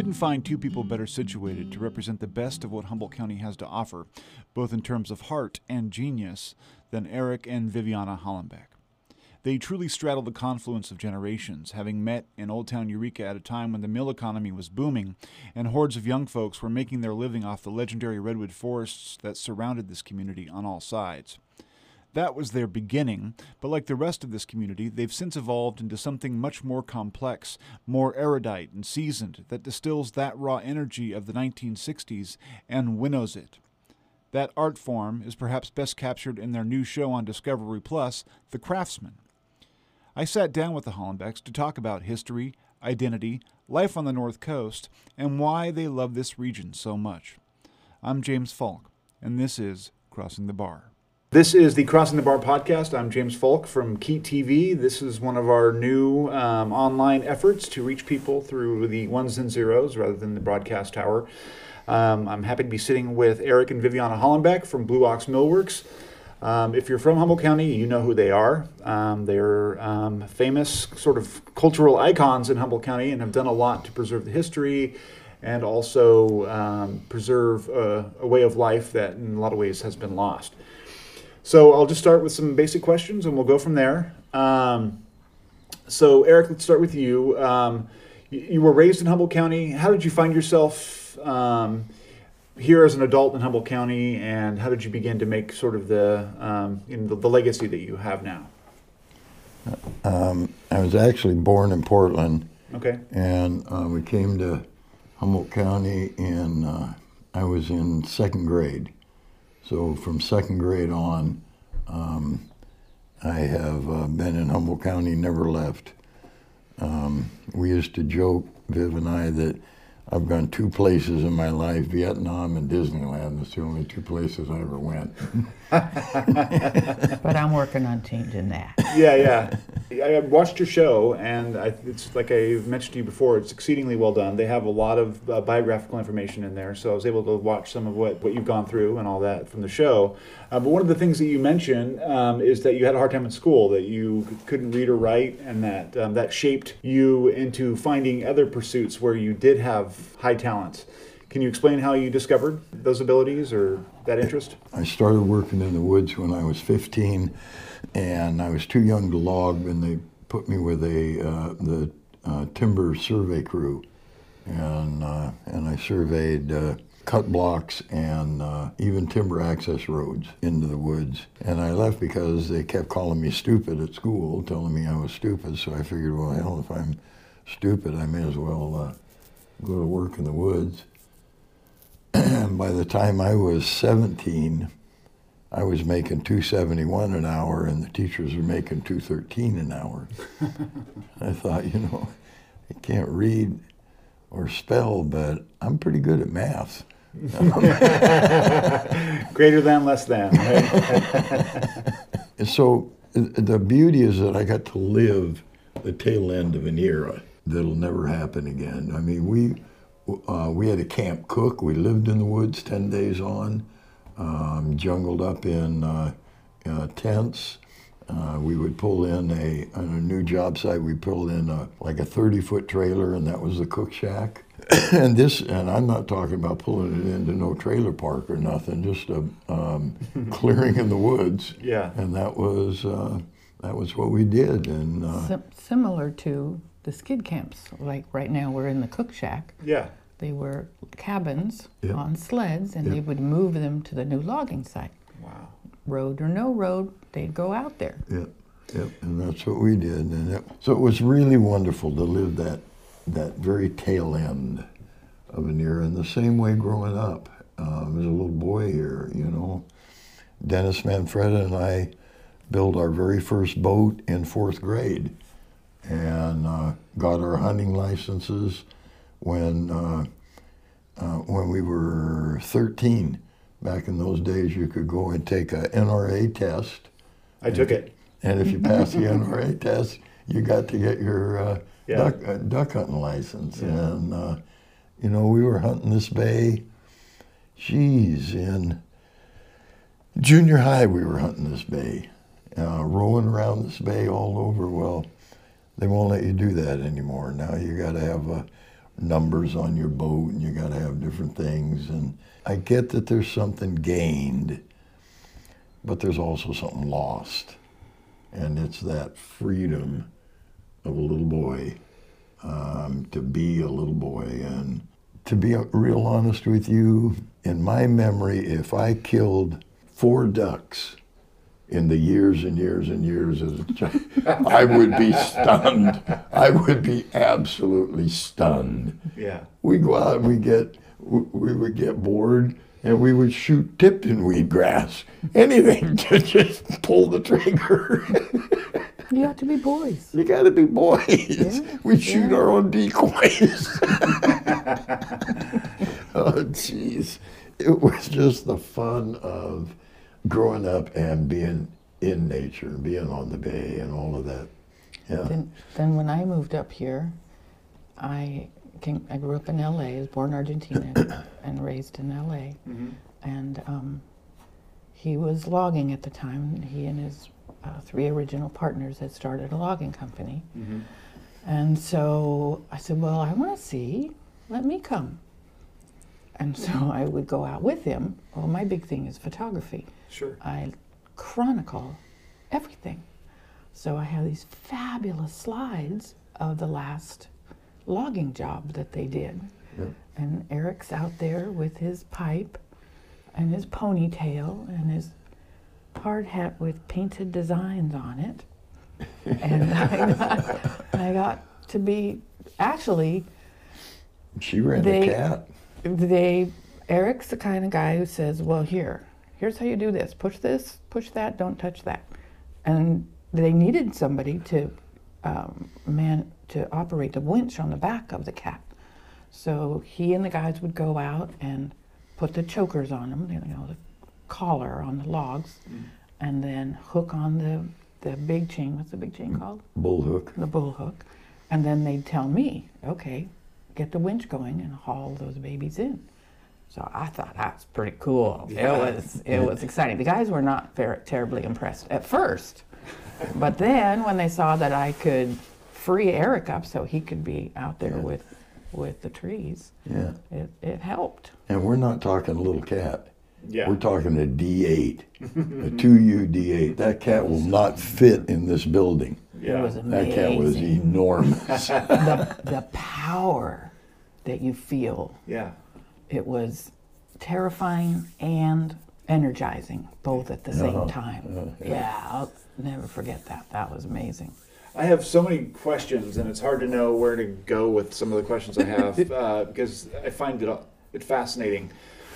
couldn't find two people better situated to represent the best of what Humboldt County has to offer, both in terms of heart and genius, than Eric and Viviana Hollenbeck. They truly straddle the confluence of generations, having met in Old Town Eureka at a time when the mill economy was booming and hordes of young folks were making their living off the legendary redwood forests that surrounded this community on all sides. That was their beginning, but like the rest of this community, they've since evolved into something much more complex, more erudite and seasoned, that distills that raw energy of the 1960s and winnows it. That art form is perhaps best captured in their new show on Discovery Plus, The Craftsman. I sat down with the Hollenbecks to talk about history, identity, life on the North Coast, and why they love this region so much. I'm James Faulk, and this is Crossing the Bar. This is the Crossing the Bar podcast. I'm James Faulk from KEET TV. This is one of our new um, online efforts to reach people through the ones and zeros rather than the broadcast tower. Um, I'm happy to be sitting with Eric and Viviana Hollenbeck from Blue Ox Millworks. Um, if you're from Humboldt County, you know who they are. Um, they're um, famous sort of cultural icons in Humboldt County and have done a lot to preserve the history and also um, preserve a, a, way of life that in a lot of ways has been lost. So I'll just start with some basic questions and we'll go from there. Um, so, Eric, let's start with you. Um, you. you. were raised in Humboldt County. How did you find yourself? here as an adult in Humboldt County, and how did you begin to make sort of the um, the, the, legacy that you have now? Um, I was actually born in Portland. Okay. And uh, we came to Humboldt County in uh, I was in second grade, so from second grade on, um, I have uh, been in Humboldt County, never left. Um, we used to joke, Viv and I, that I've gone two places in my life, Vietnam and Disneyland. That's the only two places I ever went. but I'm working on changing that. Yeah, yeah. I watched your show, and I, it's like I mentioned to you before. It's exceedingly well done. They have a lot of uh, biographical information in there, so I was able to watch some of what, what you've gone through and all that from the show. Uh, but one of the things that you mentioned um, is that you had a hard time in school, that you couldn't read or write, and that um, that shaped you into finding other pursuits where you did have high talents. Can you explain how you discovered those abilities or that interest? I started working in the woods when I was 15, and I was too young to log, and they put me with a uh, the uh, timber survey crew, and uh, and I surveyed uh, cut blocks and uh, even timber access roads into the woods. And I left because they kept calling me stupid at school, telling me I was stupid. So I figured, well, hell, if I'm stupid, I may as well uh, go to work in the woods. And by the time I was 17, I was making 271 an hour and the teachers were making 213 an hour. I thought, you know, I can't read or spell, but I'm pretty good at math. Greater than, less than. Right? so the beauty is that I got to live the tail end of an era that'll never happen again. I mean, we uh, we had a camp cook. We lived in the woods ten days on, um, jungled up in uh, uh, tents. Uh, we would pull in a on a new job site. We pulled in a, like a thirty foot trailer, and that was the cook shack. and this, and I'm not talking about pulling it into no trailer park or nothing, just a um, clearing in the woods. Yeah. And that was uh, that was what we did. And uh, Sim- similar to the skid camps, like right now we're in the cook shack. Yeah. They were cabins yep. on sleds, and yep. they would move them to the new logging site. Wow. Road or no road, they'd go out there. Yep. Yep. And that's what we did. And it, so it was really wonderful to live that that very tail end of an era. In the same way, growing up um, as a little boy here, you know, Dennis Manfreda and I built our very first boat in fourth grade, and uh, got our hunting licenses when uh, uh, when we were 13. Back in those days, you could go and take a NRA test. I took it. And if you passed the NRA test, you got to get your uh, yeah. duck, uh, duck hunting license. Yeah. And, uh, you know, we were hunting this bay. Geez, in junior high, we were hunting this bay, uh, rowing around this bay all over. Well, they won't let you do that anymore. Now you got to have a numbers on your boat and you got to have different things. And I get that there's something gained, but there's also something lost. And it's that freedom of a little boy um, to be a little boy. And to be real honest with you, in my memory, if I killed four ducks in the years and years and years as a child, I would be stunned. I would be absolutely stunned. Yeah. We go out and we get we would get bored and we would shoot Tipton grass, Anything to just pull the trigger. You have to be boys. You got to be boys. Yeah, we shoot yeah. our own decoys. oh, jeez. It was just the fun of growing up and being in nature and being on the bay and all of that. Yeah. Then, then when I moved up here, I came, I grew up in L.A. I was born in Argentina and raised in L.A. And um, he was logging at the time. He and his uh, three original partners had started a logging company. And so I said, Well, I want to see. Let me come. And so I would go out with him. Well, my big thing is photography. Sure. I chronicle everything. So I have these fabulous slides of the last logging job that they did. And Eric's out there with his pipe and his ponytail and his hard hat with painted designs on it. and I got, I got to be actually She ran They- a cat. they Eric's the kind of guy who says, "Well, here, here's how you do this. Push this, push that. Don't touch that." And they needed somebody to um, man to operate the winch on the back of the cat. So he and the guys would go out and put the chokers on them, you know, the collar on the logs, and then hook on the the big chain. What's the big chain called? Bullhook. the bull hook, and then they'd tell me, okay, get the winch going and haul those babies in. So I thought that's pretty cool. Yeah. It was it was exciting. The guys were not ver- terribly impressed at first, but then when they saw that I could free Eric up so he could be out there with with the trees, Yeah. it, it helped. And we're not talking a little cat. Yeah. We're talking a D8, a 2U D8. That cat will not fit in this building. Yeah. It was That cat was enormous. the, the power that you feel Yeah. It was terrifying and energizing both at the same time. yeah, I'll never forget that. That was amazing. I have so many questions, and it's hard to know where to go with some of the questions I have uh, because I find it, it fascinating.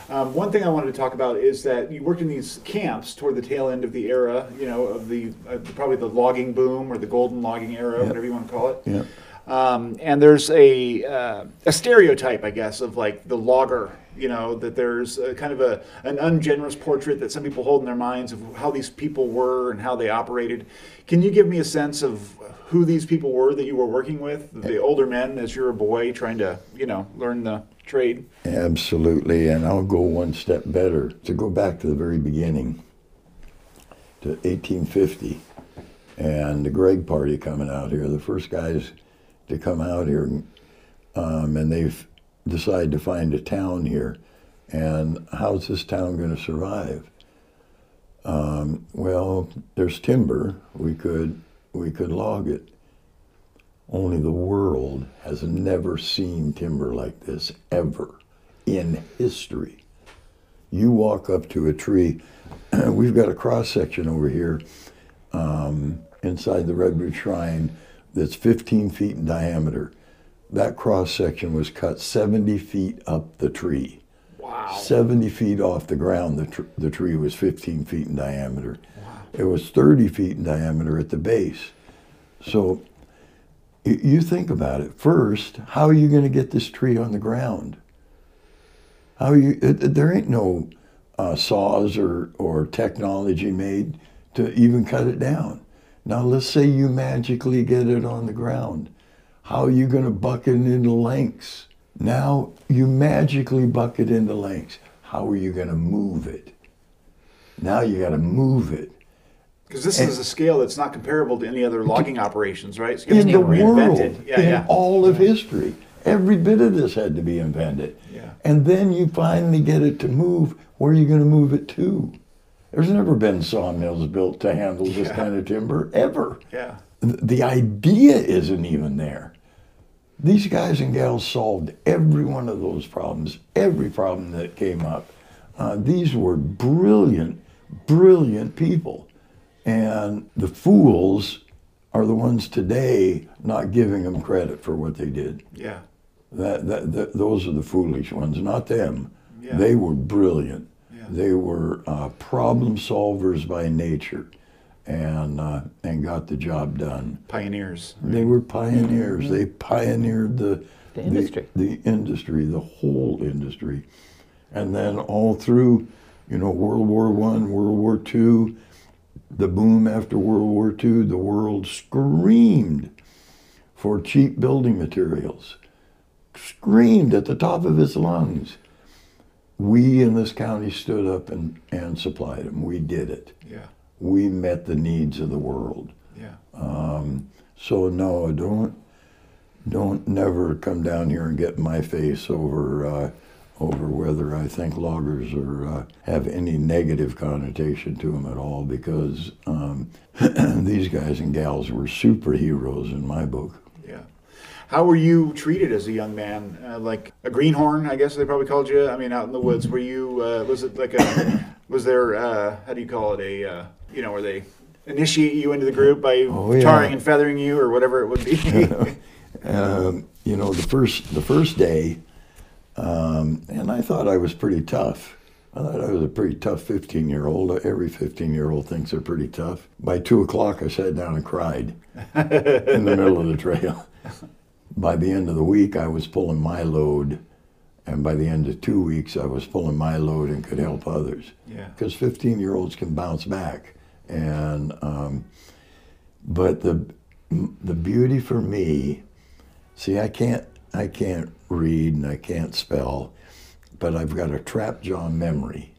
Um, one thing I wanted to talk about is that you worked in these camps toward the tail end of the era, you know, of the uh, probably the logging boom or the golden logging era, Yep. whatever you want to call it. yeah. Um, and there's a uh, a stereotype, I guess, of like the logger. You know that there's kind of a an ungenerous portrait that some people hold in their minds of how these people were and how they operated. Can you give me a sense of who these people were that you were working with, the older men, as you're a boy trying to you know learn the trade? Absolutely, and I'll go one step better. To go back to the very beginning, to 1850, and the Gregg Party coming out here, the first guys to come out here, um, and they've decided to find a town here. And how's this town going to survive? Um, well, there's timber. We could we could log it. Only the world has never seen timber like this ever in history. You walk up to a tree, we've got a cross section over here um, inside the Redwood Shrine that's 15 feet in diameter. That cross section was cut 70 feet up the tree. Wow. 70 feet off the ground, the, tr- the tree was 15 feet in diameter. Wow. It was 30 feet in diameter at the base. So you think about it. First, how are you going to get this tree on the ground? How are you? It, it- there ain't no uh, saws or, or technology made to even cut it down. Now, let's say you magically get it on the ground. How are you going to buck it into lengths? Now you magically buck it into lengths. How are you going to move it? Now you got to move it. Because this is a scale that's not comparable to any other logging operations, right? It's in the world. Yeah, in yeah. all of history. Every bit of this had to be invented. Yeah. And then you finally get it to move. Where are you going to move it to? There's never been sawmills built to handle this Yeah. kind of timber, ever. Yeah. The idea isn't even there. These guys and gals solved every one of those problems, every problem that came up. Uh, these were brilliant, brilliant people. And the fools are the ones today not giving them credit for what they did. Yeah. That, that, that those are the foolish ones, not them. Yeah. They were brilliant. Yeah. They were uh, problem solvers by nature, and uh, and got the job done. Pioneers. They were pioneers. They pioneered the The industry. the, industry, the whole industry, and then all through, you know, World War One, World War Two, the boom after World War Two, the world screamed for cheap building materials, screamed at the top of its lungs. We in this county stood up and, and supplied them. We did it. Yeah. We met the needs of the world. Yeah. Um, so no, don't don't never come down here and get my face over uh, over whether I think loggers are uh, have any negative connotation to them at all because um, these guys and gals were superheroes in my book. How were you treated as a young man? Uh, like a greenhorn, I guess they probably called you. I mean, out in the woods. Were you? Uh, was it like a? Was there? Uh, how do you call it? A? Uh, you know, where they initiate you into the group by Oh, yeah. tarring and feathering you, or whatever it would be. Um, you know, the first the first day, um, and I thought I was pretty tough. I thought I was a pretty tough 15 year old. Every 15 year old thinks they're pretty tough. By two o'clock, I sat down and cried in the middle of the trail. By the end of the week, I was pulling my load, and by the end of two weeks, I was pulling my load and could help others yeah. because 15 year olds can bounce back and um, but the the beauty for me see i can't i can't read and i can't spell but i've got a trap jaw memory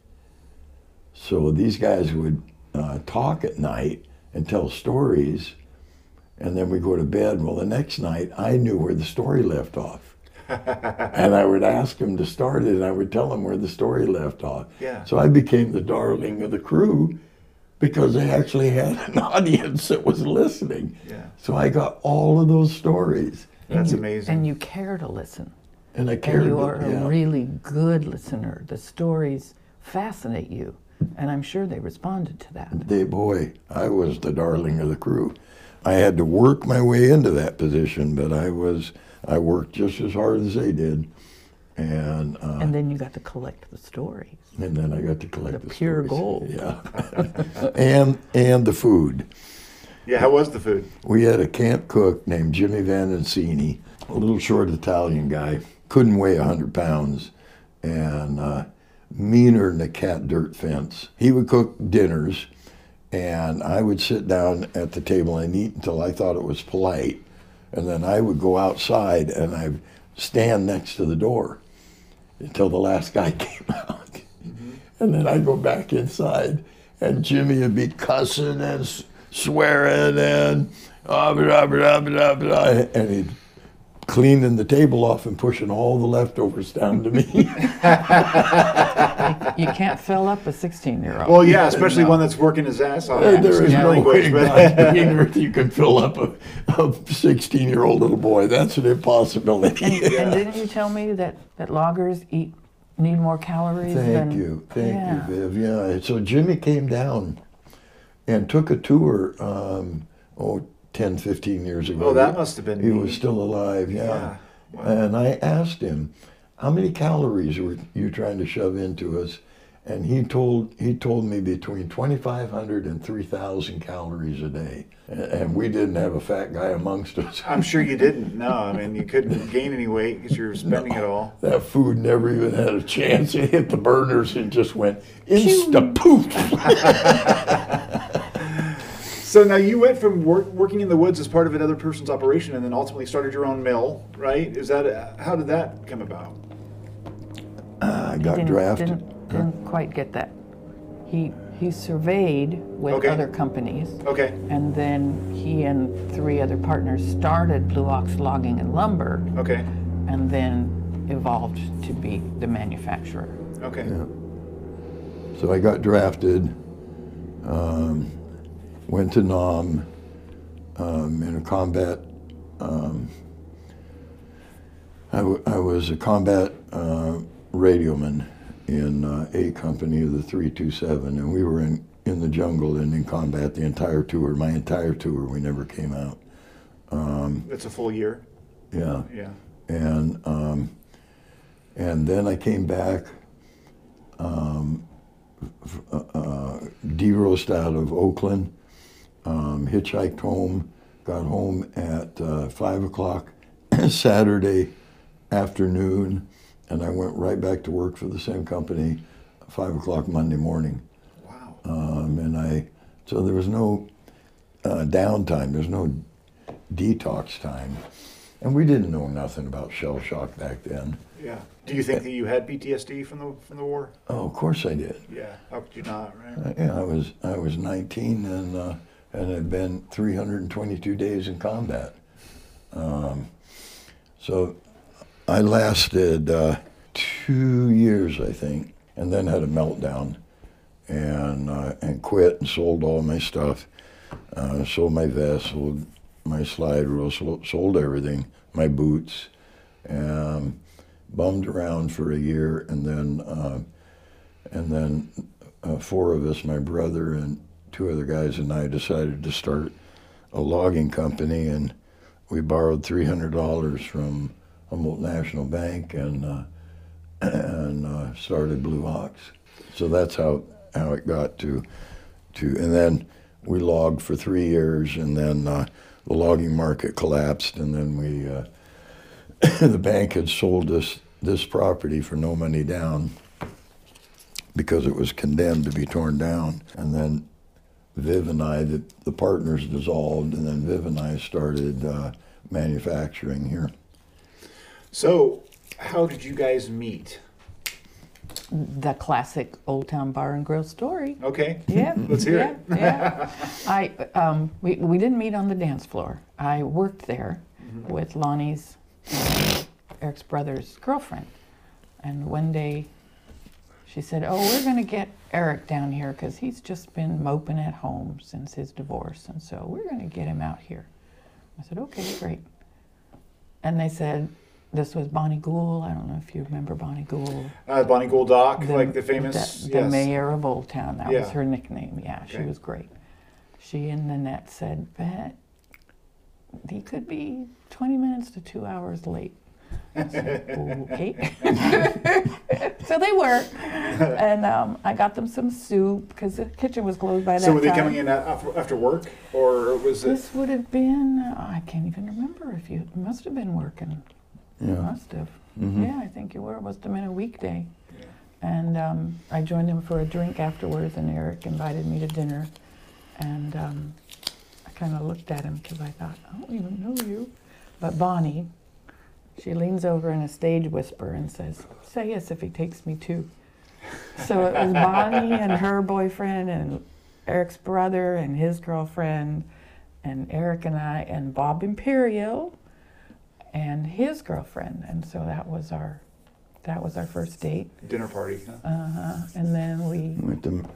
so these guys would uh, talk at night and tell stories and then we go to bed well the next night i knew where the story left off and I would ask him to start it, and I would tell him where the story left off. Yeah. So I became the darling of the crew because they actually had an audience that was listening. Yeah. So I got all of those stories, That's amazing. And you care to listen. and I care. And you to- are yeah. a really good listener. The stories fascinate you. And I'm sure they responded to that. They, boy, I was the darling of the crew. I had to work my way into that position, but I was I worked just as hard as they did, and uh, And then you got to collect the stories. and then I got to collect The the, pure stories. gold. Yeah, and and the food. yeah. How was the food? We had a camp cook named Jimmy Vanencini, a little short Italian guy, couldn't weigh 100 pounds, and uh, meaner than a cat dirt fence. He would cook dinners, and I would sit down at the table and eat until I thought it was polite. And then I would go outside and I'd stand next to the door until the last guy came out. And then I'd go back inside, and Jimmy would be cussing and swearing and ah, blah, blah, blah, blah, and he'd cleaning the table off and pushing all the leftovers down to me. You can't fill up a 16 year old. Well, yeah, especially one that's working his ass off. there is Excuse my no way language, in but- God's earth you can fill up a, a 16 year old little boy. That's an impossibility. And didn't you tell me that, that loggers eat need more calories Thank than you, thank yeah. you, Viv. Yeah, so Jimmy came down and took a tour, um, oh, 10, 15 years ago. Oh, that must have been He neat. was still alive, yeah. Yeah, wow. And I asked him, how many calories were you trying to shove into us? And he told he told me between 2,500 and 3,000 calories a day. And, and we didn't have a fat guy amongst us. I'm sure you didn't. No, I mean you couldn't gain any weight because you're spending it all. That food never even had a chance. It hit the burners and just went insta poof. So now you went from work, working in the woods as part of another person's operation, and then ultimately started your own mill, right? Is that how did that come about? I got didn't, drafted. Didn't, didn't quite get that. He he surveyed with Okay. other companies, Okay, and then he and three other partners started Blue Ox Logging and Lumber, okay, and then evolved to be the manufacturer. Okay. Yeah. So I got drafted, um, went to Nam um, in a combat. Um, I, w- I was a combat uh, radioman in uh, A Company of the 327, and we were in, in the jungle and in combat the entire tour, my entire tour. We never came out. That's a full year. Yeah. Yeah. and um, and then I came back, um, f- uh, uh, out of Oakland, um, hitchhiked home, got home at uh, five o'clock Saturday afternoon, and I went right back to work for the same company, five o'clock Monday morning. Wow. Um, and I, so there was no uh, downtime. There's no detox time, and we didn't know nothing about shell shock back then. Yeah. Do you think that you had PTSD from the from the war? Oh, of course I did. Yeah. How could you not? Right. Uh, yeah, I was I was 19 and uh, and had been 322 days in combat. Um, so I lasted uh, two years, I think, and then had a meltdown, and uh, and quit and sold all my stuff. Uh, sold my vest, sold my slide rule, sold, everything, my boots, um, bummed around for a year, and then uh, and then uh, four of us, my brother and two other guys and I, decided to start a logging company, and we borrowed three hundred dollars from Humboldt National Bank and uh, and uh, started Blue Ox. So that's how how it got to to, and then we logged for three years, and then uh, the logging market collapsed, and then we uh, the bank had sold us this property for no money down because it was condemned to be torn down. And then Viv and I, the, the partners dissolved, and then Viv and I started uh, manufacturing here. So, how did you guys meet? The classic Old Town Bar and Grill story. Okay. Yeah. Let's hear yeah, it. yeah. I um, we we didn't meet on the dance floor. I worked there Mm-hmm. with Lonnie's uh, Eric's brother's girlfriend, and one day she said, "Oh, we're going to get Eric down here because he's just been moping at home since his divorce, and so we're going to get him out here." I said, "Okay, great." And they said. This was Bonnie Gould. I don't know if you remember Bonnie Gould. Uh, Bonnie Gould Doc, like the the- famous. the, yes. mayor of Old Town. That Yeah. was her nickname. Yeah, she was great. She and Nanette said, "Bet he could be 20 minutes to two hours late." I said, okay. so they were, and um, I got them some soup because the kitchen was closed by that So were they time. coming in after, after work, or was it? This would have been, I can't even remember if you you must have been working. Yeah. Must have. Mhm. Yeah, I think you were. It must have been a weekday. Yeah. And um, I joined him for a drink afterwards, and Eric invited me to dinner. And um, I kind of looked at him because I thought, I don't even know you. But Bonnie, she leans over in a stage whisper and says, Say yes if he takes me too. So it was Bonnie and her boyfriend, and Eric's brother and his girlfriend, and Eric and I, and Bob Imperial and his girlfriend. And so that was our. That was our first date. Dinner party. Huh? Uh-huh. and then we Went to,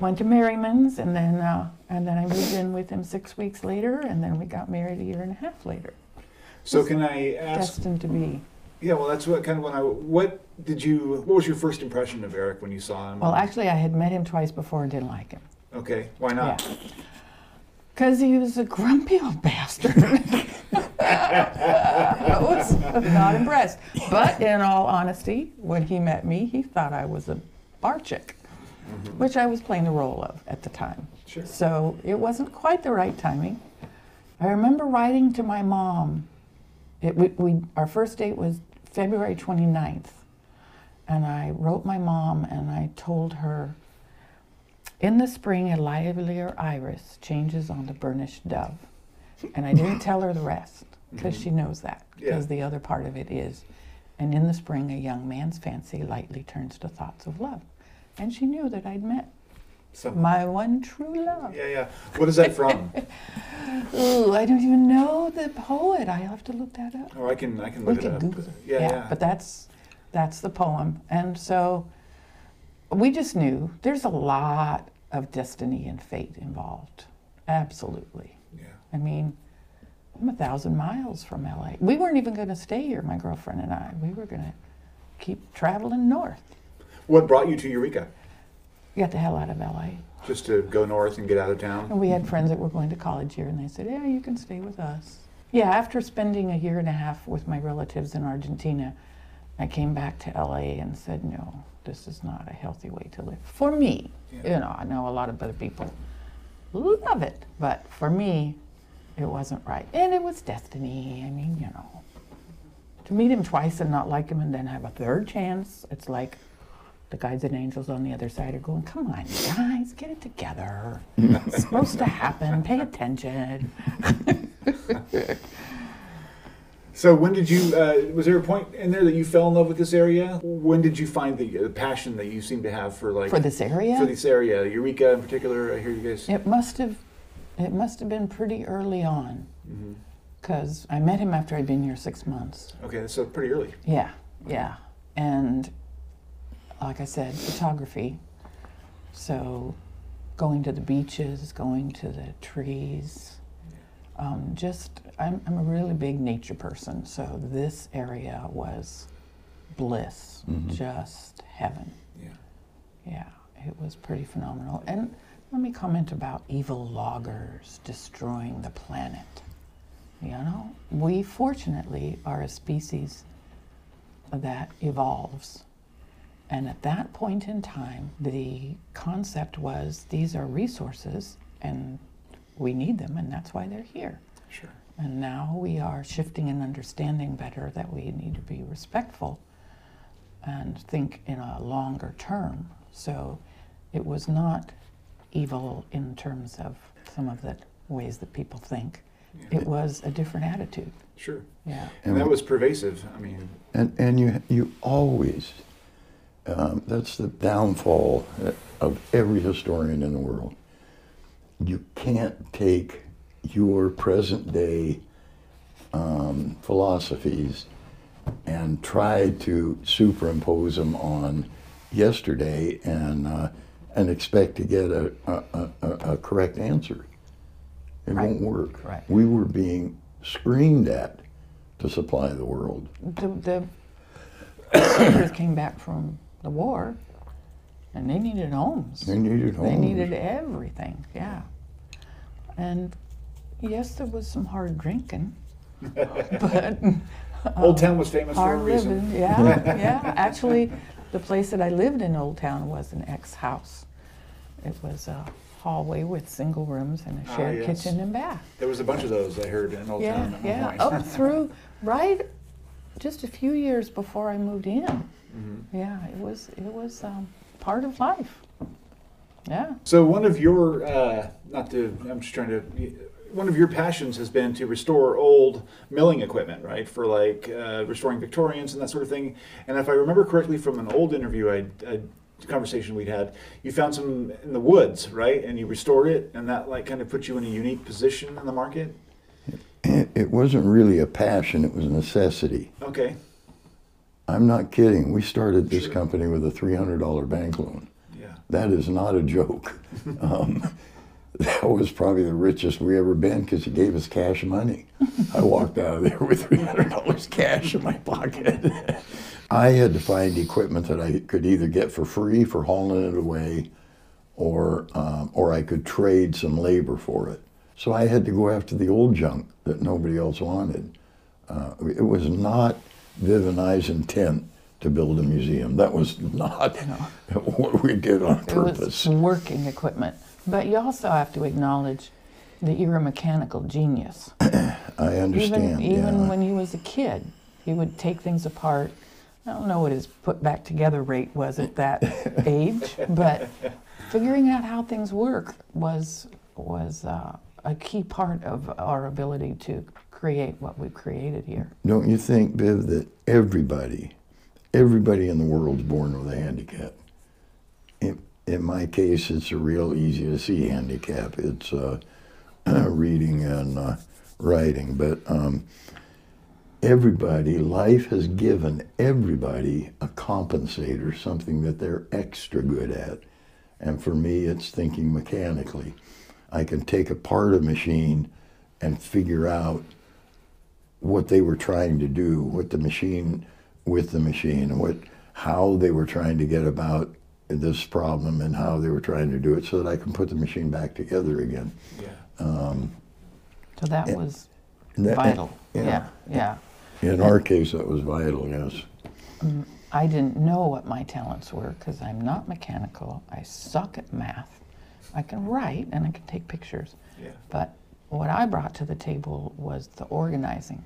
went to Merriman's, and then uh, and then I moved in with him six weeks later, and then we got married a year and a half later. So can I ask? Destined to be. Yeah, well, that's what kind of when I. What did you? What was your first impression of Eric when you saw him? Well, actually, I had met him twice before and didn't like him. Okay, why not? Yeah. Because he was a grumpy old bastard. I was not impressed. But in all honesty, when he met me, he thought I was a bar chick, mm-hmm. which I was playing the role of at the time. Sure. So it wasn't quite the right timing. I remember writing to my mom. It, we, we, our first date was February 29th. And I wrote my mom and I told her, in the spring, a livelier iris changes on the burnished dove. And I didn't tell her the rest because she knows that, Yeah. because the other part of it is, and in the spring, a young man's fancy lightly turns to thoughts of love. And she knew that I'd met So, my one true love. yeah, yeah. What is that from? Ooh, I don't even know the poet. I have to look that up. Oh, I can I can We look it can up. Google it. Yeah, yeah. But that's that's the poem, and so we just knew there's a lot of destiny and fate involved. Absolutely. yeah. I mean, I'm a thousand miles from LA. We weren't even going to stay here, my girlfriend and I. We were going to keep traveling north. What brought you to Eureka? Get the hell out of LA. Just to go north and get out of town. And we had friends that were going to college here, and they said, Yeah, you can stay with us. Yeah, after spending a year and a half with my relatives in Argentina, I came back to LA and said, No, this is not a healthy way to live. For me, Yeah. you know, I know a lot of other people love it, but for me, it wasn't right. And it was destiny. I mean, you know, to meet him twice and not like him and then have a third chance, it's like the guides and angels on the other side are going, Come on, guys, get it together. it's supposed to happen. Pay attention. So when did you? Uh, was there a point in there that you fell in love with this area? When did you find the, the passion that you seem to have for like For this area? for this area, Eureka in particular? I hear you guys. It must have, it must have been pretty early on, because I met him after I'd been here six months. Okay, so pretty early. Yeah, yeah, and like I said, photography. So, going to the beaches, going to the trees, um, just I'm I'm a really big nature person. So this area was bliss, just heaven. Yeah. Yeah, it was pretty phenomenal. And let me comment about evil loggers destroying the planet. You know, we fortunately are a species that evolves. And at that point in time, the concept was these are resources and we need them, and that's why they're here. Sure. And now we are shifting and understanding better that we need to be respectful and think in a longer term. So it was not evil in terms of some of the ways that people think. It was a different attitude. Sure. Yeah. And that was pervasive. I mean, And, and you, you always, um, that's the downfall of every historian in the world. You can't take your present day um, philosophies and try to superimpose them on yesterday and, uh, and expect to get a, a, a, a correct answer. It Right. won't work. Right. We were being screamed at to supply the world. The, the came back from the war and they needed homes. They needed homes. They needed everything, yeah. And yes, there was some hard drinking, but Old Town was famous for a hard reason. living. Yeah, yeah. Actually, the place that I lived in Old Town was an ex-house. It was a hallway with single rooms and a Ah, shared yes. kitchen and bath. There was a bunch of those I heard in Old Yeah, Town. at one yeah. Up through right, just a few years before I moved in. Mm-hmm. Yeah, it was it was um, part of life. Yeah. So one of your, uh, not to, I'm just trying to, one of your passions has been to restore old milling equipment, right? For like uh, restoring Victorians and that sort of thing. And if I remember correctly from an old interview, I, I conversation we'd had, you found some in the woods, right? And you restored it, and that like kind of put you in a unique position in the market. It, it wasn't really a passion, it was a necessity. Okay. I'm not kidding. We started this Sure. company with a $300 bank loan. Yeah. That is not a joke. um, that was probably the richest we ever been because he gave us cash money. I walked out of there with $300 cash in my pocket. I had to find equipment that I could either get for free for hauling it away or, um, or I could trade some labor for it. So I had to go after the old junk that nobody else wanted. Uh, it was not Viv and I's intent to build a museum. That was not what we did on It was purpose. working equipment. But you also have to acknowledge that you're a mechanical genius. I understand. Even even yeah. when he was a kid, he would take things apart. I don't know what his put back together rate was at that age, but figuring out how things work was was uh, a key part of our ability to create what we've created here. Don't you think, Viv, that everybody, everybody in the world's born with a handicap? In, in my case, it's a real easy to see handicap. It's uh, reading and uh, writing, but um, everybody, life has given everybody a compensator, something that they're extra good at. And for me, it's thinking mechanically. I can take apart a machine and figure out what they were trying to do, what the machine with the machine, what how they were trying to get about this problem and how they were trying to do it so that I can put the machine back together again. Yeah. Um, so that was And that- vital. Yeah, yeah. In our case, that was vital, yes. Mm, I didn't know what my talents were because I'm not mechanical. I suck at math. I can write and I can take pictures. Yeah. But what I brought to the table was the organizing.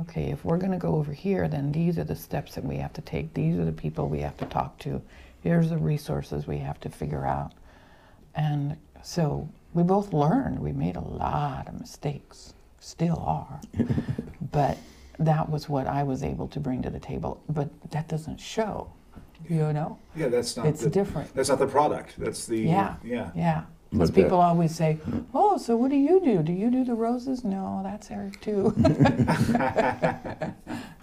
Okay, if we're going to go over here, then these are the steps that we have to take. These are the people we have to talk to. Here's the resources we have to figure out. And so we both learned. We made a lot of mistakes, still are. but that was what I was able to bring to the table. But that doesn't show, you know? Yeah, that's not. It's the, different. That's not the product. That's the. Yeah. Yeah. Yeah. Because that- people always say, "Oh, so what do you do? Do you do the roses?" No, that's Eric too.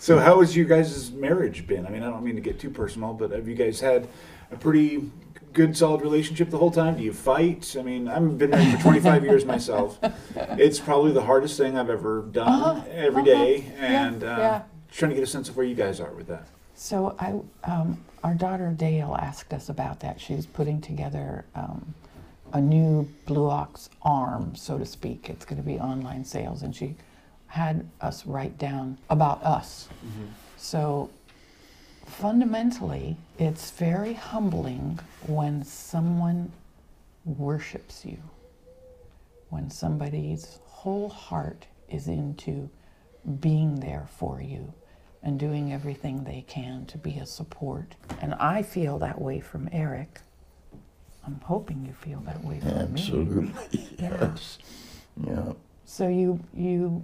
So how has you guys' marriage been? I mean, I don't mean to get too personal, but have you guys had a pretty good, solid relationship the whole time? Do you fight? I mean, I've been married for 25 years myself. It's probably the hardest thing I've ever done every day, Uh-huh. Yeah, and uh, yeah. trying to get a sense of where you guys are with that. so I, um, our daughter Dale asked us about that. She's putting together um, a new Blue Ox arm, so to speak. It's going to be online sales, and she had us write down about us. Mm-hmm. So fundamentally, it's very humbling when someone worships you, when somebody's whole heart is into being there for you and doing everything they can to be a support. And I feel that way from Eric. I'm hoping you feel that way. Absolutely, yes. Yeah. So you you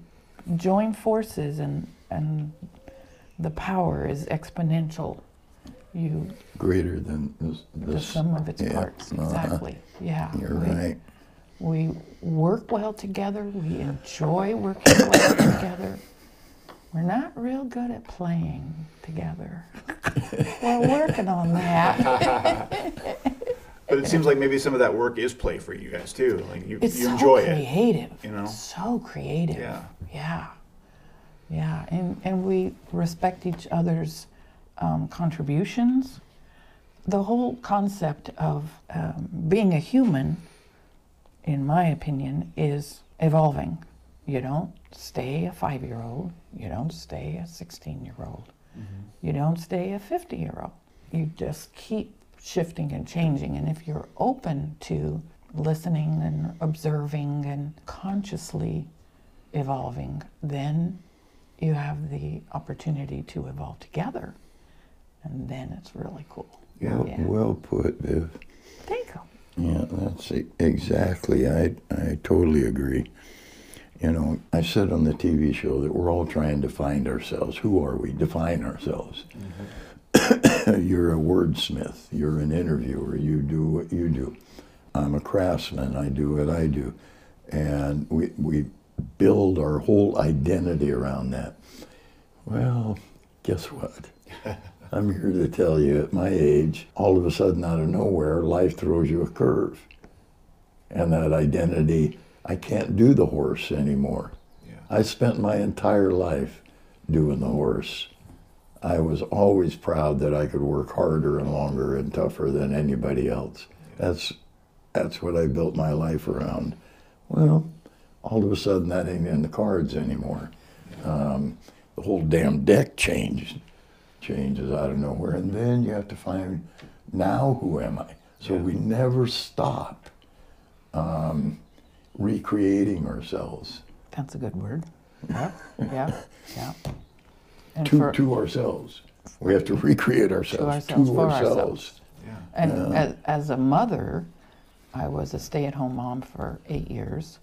join forces and and the power is exponential. You Greater than this. the sum of its yeah, parts. uh-huh. Exactly. Yeah. You're we, right. We work well together. We enjoy working well together. We're not real good at playing together. We're working on that. But it seems like maybe some of that work is play for you guys too. Like you, It's you so enjoy it. creative. you know? So creative. Yeah. Yeah. Yeah. And, and we respect each other's um, contributions. The whole concept of um, being a human, in my opinion, is evolving. You don't stay a five year old, you don't stay a 16 year old, you don't stay a 50 year old. You just keep shifting and changing. And if you're open to listening and observing and consciously evolving, then you have the opportunity to evolve together. And then it's really cool. Well, Yeah. well put, Viv. Thank you. Yeah, that's e- exactly. I I totally agree. You know, I said on the TV show that we're all trying to find ourselves. Who are we? Define ourselves. Mm-hmm. You're a wordsmith. You're an interviewer. You do what you do. I'm a craftsman. I do what I do, and we we build our whole identity around that. Well, guess what? I'm here to tell you at my age, all of a sudden out of nowhere, life throws you a curve. And that identity, I can't do the horse anymore. Yeah. I spent my entire life doing the horse. I was always proud that I could work harder and longer and tougher than anybody else. That's that's what I built my life around. Well, all of a sudden that ain't in the cards anymore. Um, the whole damn deck changed, changes out of nowhere, and then you have to find now who am I? So Yeah. we never stop um, recreating ourselves That's a good word. Yeah. Yeah. Yeah. And to, for- to ourselves. We have to recreate ourselves ourselves, for ourselves. Yeah. And as, as a mother, I was a stay at home mom for eight years.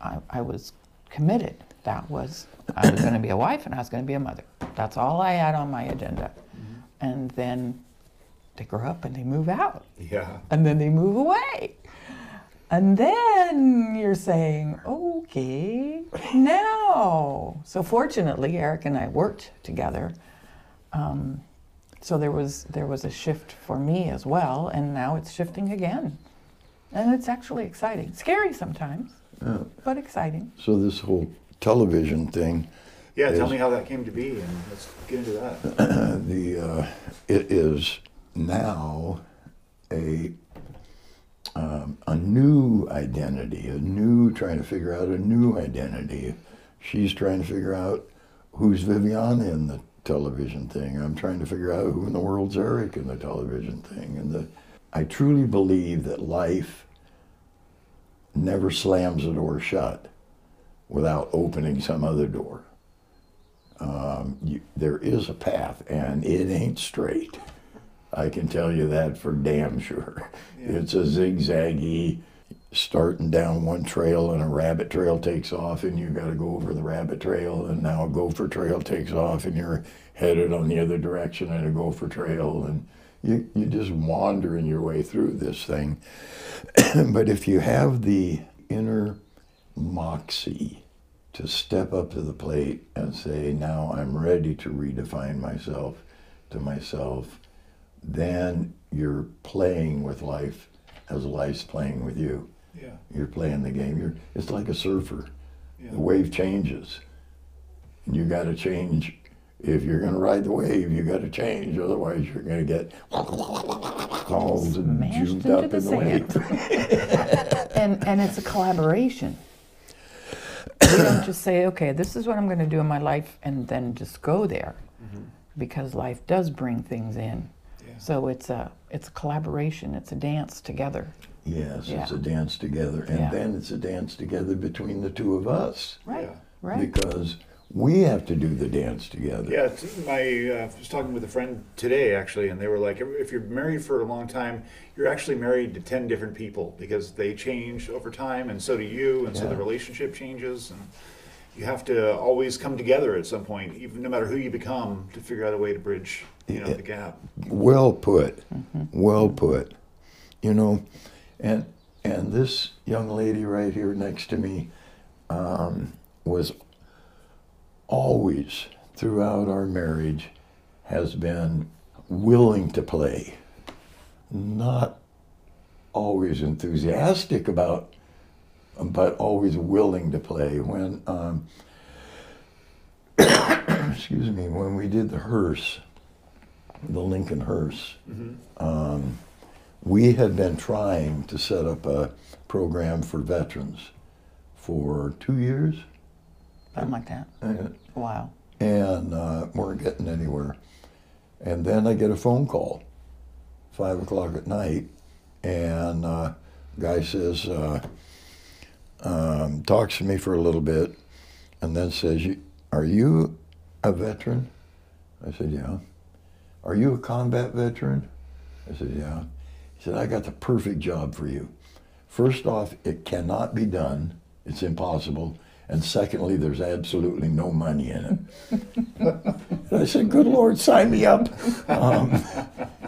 I, I was committed. That was, I was going to be a wife and I was going to be a mother. That's all I had on my agenda. Mm-hmm. And then they grow up and they move out Yeah. and then they move away. And then you're saying, okay, now. So fortunately, Eric and I worked together. Um, so there was there was a shift for me as well, and now it's shifting again, and it's actually exciting. Scary sometimes, but exciting. So this whole television thing, Yeah, tell me how that came to be, and let's get into that. the uh, it is now a um, a new identity, a new trying to figure out a new identity. She's trying to figure out who's Viviana in the television thing. I'm trying to figure out who in the world's Eric in the television thing. And the, I truly believe that life never slams a door shut without opening some other door. Um, you, there is a path, and it ain't straight. I can tell you that for damn sure. It's a zigzaggy, starting down one trail, and a rabbit trail takes off, and you got to go over the rabbit trail, and now a gopher trail takes off, and you're headed on the other direction, and a gopher trail, and you you just wandering your way through this thing. but if you have the inner moxie to step up to the plate and say, now I'm ready to redefine myself to myself, then you're playing with life as life's playing with you. Yeah. You're playing the game. You're, it's like a surfer. Yeah. The wave changes. And you got to change. If you're going to ride the wave, you got to change. Otherwise, you're going to get all Smashed juked into up the in the wave. and and it's a collaboration. You don't just say, okay, this is what I'm going to do in my life, and then just go there, mm-hmm. because life does bring things in. Yeah. So it's a it's a collaboration. It's a dance together. Yes, it's a dance together. And Yeah. then it's a dance together between the two of us. Right. Yeah. Right. Because we have to do the dance together. Yeah, it's- my uh, I was talking with a friend today actually, and they were like, if you're married for a long time, you're actually married to ten different people because they change over time, and so do you, and so the relationship changes, and you have to always come together at some point, even no matter who you become, to figure out a way to bridge, you know, Yeah. the gap. Well put. Well put. You know, and and this young lady right here next to me um, was always throughout our marriage has been willing to play, not always enthusiastic about, but always willing to play. When um, excuse me, when we did the hearse, the Lincoln hearse, um, we had been trying to set up a program for veterans for two years, Something like that. and, Wow. and uh, weren't getting anywhere. And then I get a phone call, five o'clock at night, and uh, guy says, uh, um, talks to me for a little bit, and then says, "Are you a veteran?" I said, "Yeah." "Are you a combat veteran?" I said, "Yeah." He said, "I got the perfect job for you. First off, it cannot be done; it's impossible." And secondly, there's absolutely no money in it. I said, Good Lord, sign me up. Um,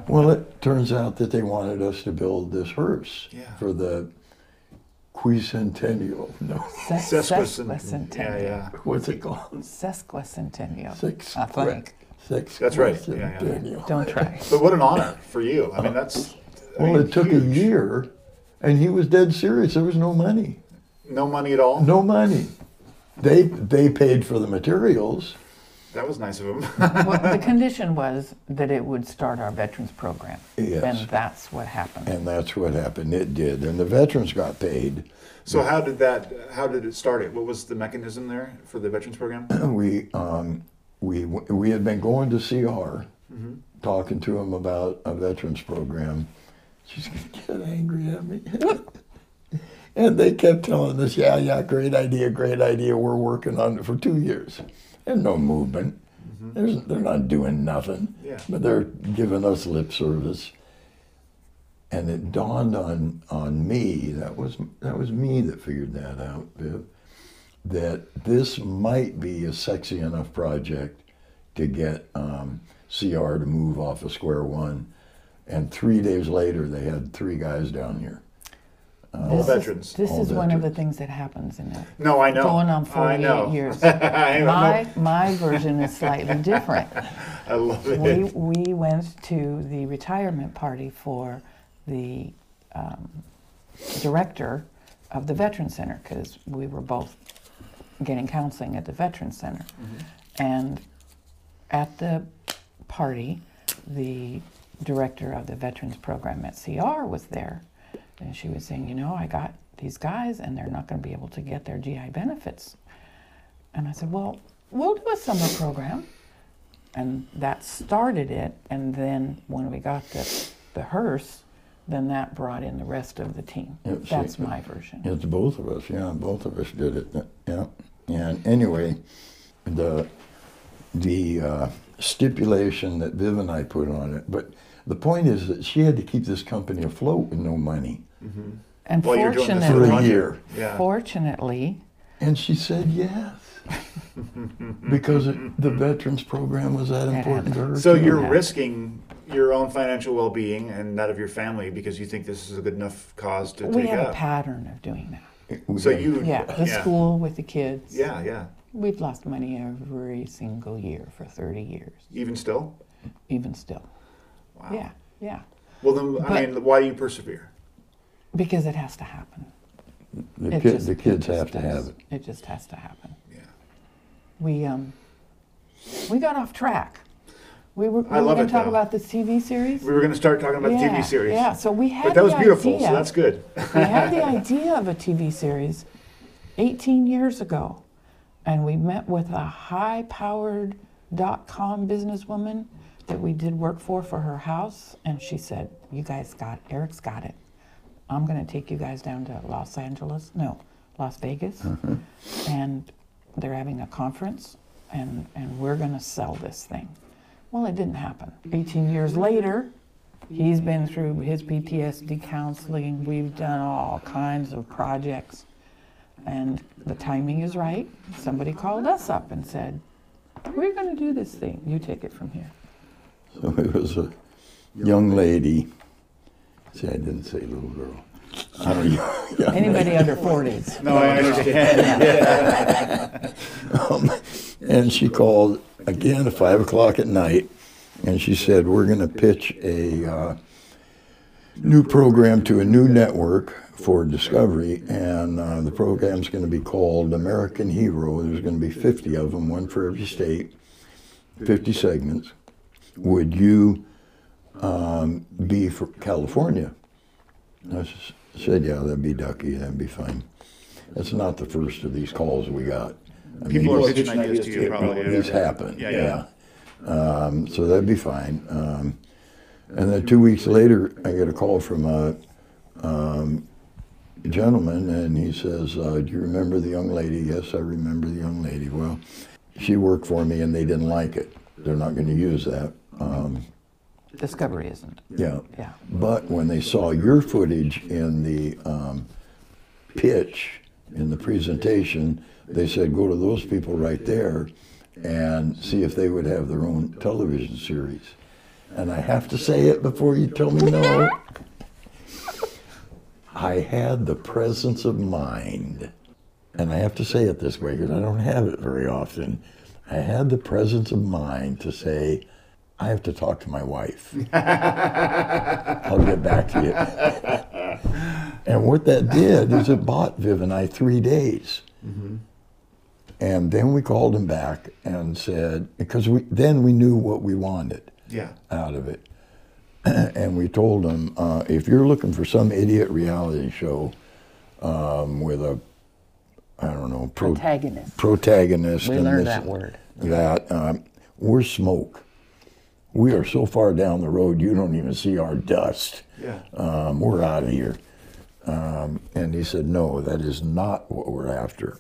well, it turns out that they wanted us to build this hearse Yeah. for the Quicentennial. No, Ses- Sesquicent- Sesquicentennial. Yeah, yeah. what's it called? Sesquicentennial. Six. I think. Six. That's right. Yeah, yeah. Quicentennial. Don't try. But what an honor for you. I mean, that's. I Well, mean, it took a year, and he was dead serious. There was no money. No money at all. No money. They they paid for the materials. That was nice of him. well, the condition was that it would start our veterans program. Yes. And that's what happened. And that's what happened. It did. And the veterans got paid. so how did that? How did it start? It. What was the mechanism there for the veterans program? we um, we we had been going to CR, mm-hmm. talking to him about a veterans program. She's gonna get angry at me. and they kept telling us, "Yeah, yeah, great idea, great idea. We're working on it for two years, and no movement. Mm-hmm. There's, they're not doing nothing, Yeah. but they're giving us lip service." And it dawned on on me that was that was me that figured that out, Viv that this might be a sexy enough project to get um, CR to move off of square one. And three days later, they had three guys down here. All This is- veterans. This All is one of the things that happens in it. No, I know. Going on I know. 48 years. I. My, my version is slightly different. I love it. We, we went to the retirement party for the um, director of the Veteran Center because we were both getting counseling at the Veteran Center. Mm-hmm. And at the party, the director of the Veterans Program at CR was there. And she was saying, You know, I got these guys and they're not going to be able to get their GI benefits. And I said, Well, we'll do a summer program and that started it. And then when we got the, the hearse, then that brought in the rest of the team. Yeah, That's see, my version. It's both of us, yeah, both of us did it, yeah. And anyway, the, the uh, stipulation that Viv and I put on it, but the point is that she had to keep this company afloat with no money And Well, you're doing this for fortunately, a year. Yeah. fortunately, And she said yes. because it, the veterans program was that important to her. So too. you're Yeah. risking your own financial well-being and that of your family because you think this is a good enough cause to we take have a pattern of doing that. We So you, Yeah, the school with the kids. Yeah, yeah. We've lost money every single year for 30 years, Even still. even still. Wow. Yeah, yeah. Well, then, I mean, why do you persevere? Because it has to happen. the, It kid, just- the kids just have to have it. It just has to happen. Yeah. We um, we got off track. We were, we I were love going it, to talk though. about this TV series. We were going to start talking about yeah, the TV series. Yeah, so we had But that was beautiful, idea, so that's good. we had the idea of a TV series 18 years ago, and we met with a high-powered dot-com businesswoman that we did work for for her house, and she said, "You guys got Eric's got it. I'm going to take you guys down to Los Angeles, no, Las Vegas, mm-hmm. and they're having a conference, and and we're going to sell this thing." Well, it didn't happen. 18 years later, he's been through his PTSD counseling. We've done all kinds of projects. And the timing is right. Somebody called us up and said, We're going to do this thing. You take it from here. So it was a young lady. See, I didn't say little girl. I don't know. Anybody under 40s. No, I understand. Um, and she called again at five o'clock at night, and she said, "We're going to pitch a uh, new program to a new network for Discovery, and uh, the program's going to be called American Hero. There's going to be 50 of them, one for every state, 50 segments. Would you um, be for California?" I said, "Yeah, that'd be ducky. That'd be fine." That's not the first of these calls we got. I mean, People are pitching ideas to you, probably. these happen. Yeah, Yeah. yeah. Um, so that'd be fine. Um, and then two weeks later, I get a call from a um, gentleman, and he says, uh, "Do you remember the young lady?" Yes, I remember the young lady. Well, she worked for me, and they didn't like it. They're not going to use that. Um, Discovery isn't. yeah. Yeah. But when they saw your footage in the um, pitch, in the presentation, they said, go to those people right there and see if they would have their own television series. And I have to say it before you tell me no. I had the presence of mind, and I have to say it this way because I don't have it very often. I had the presence of mind to say, I have to talk to my wife. I'll get back to you. and what that did is it bought Viv and I three days. Mm-hmm. And then we called him back and said, because we then we knew what we wanted Yeah. out of it. and we told him, uh, if you're looking for some idiot reality show um, with a, I don't know, pro- Protagonist. protagonist. We and learned this- that word. That um, we're smoke. We are so far down the road, you don't even see our dust. Yeah. Um, we're out of here. Um, and he said, no, that is not what we're after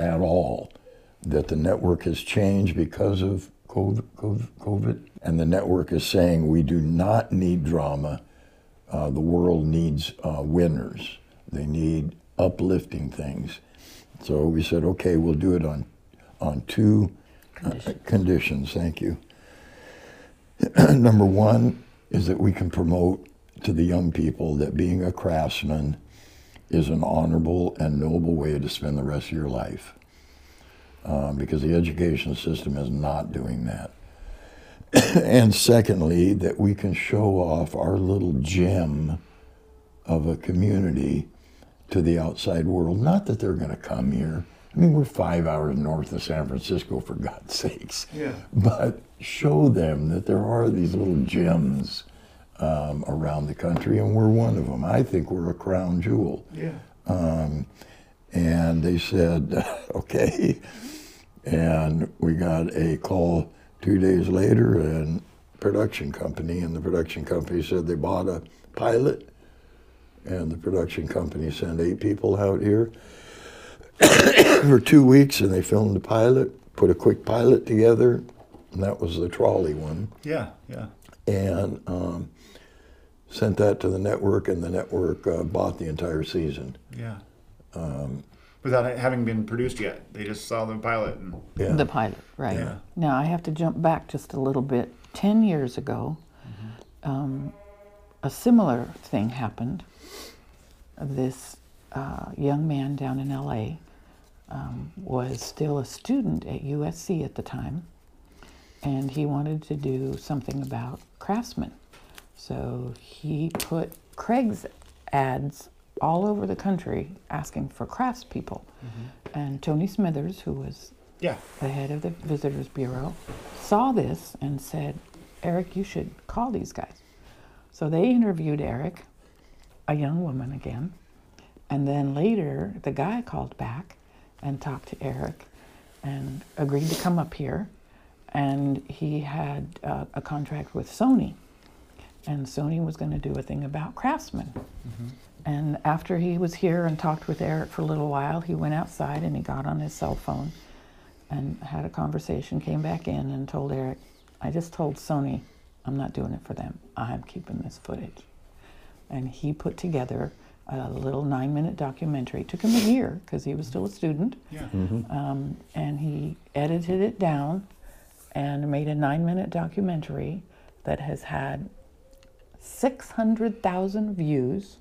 at all. That the network has changed because of COVID, and the network is saying we do not need drama. Uh, the world needs uh, winners. They need uplifting things. So we said, okay, we'll do it on on two uh, conditions. Thank you. Number one is that we can promote to the young people that being a craftsman is an honorable and noble way to spend the rest of your life. Um, because the education system is not doing that. and secondly, that we can show off our little gem of a community to the outside world. Not that they're going to come here. I mean, we're five hours north of San Francisco, for God's sakes. Yeah. But show them that there are these little gems um, around the country, and we're one of them. I think we're a crown jewel. Yeah. Um, and they said, okay. And we got a call two days later, and production company, and the production company said they bought a pilot, and the production company sent eight people out here for two weeks, and they filmed the pilot, put a quick pilot together, and that was the trolley one, Yeah. Yeah. and um, sent that to the network, and the network uh, bought the entire season. Yeah. Without it having been produced yet, they just saw the pilot and Yeah. The pilot, right. Yeah. Now, I have to jump back just a little bit. Ten years ago, um, a similar thing happened. This uh, young man down in LA um, was still a student at USC at the time, and he wanted to do something about craftsmen. So he put Craig's ads all over the country asking for craftspeople. And Tony Smithers, who was yeah. the head of the Visitors Bureau, saw this and said, Eric, you should call these guys. So they interviewed Eric, a young woman again, and then later the guy called back and talked to Eric and agreed to come up here. And he had uh, a contract with Sony, and Sony was going to do a thing about craftsmen. And after he was here and talked with Eric for a little while, he went outside and he got on his cell phone and had a conversation, came back in and told Eric, I just told Sony I'm not doing it for them. I'm keeping this footage. And he put together a little nine minute documentary. It took him a year because he was still a student. Yeah. Um, and he edited it down and made a nine minute documentary that has had 600,000 views.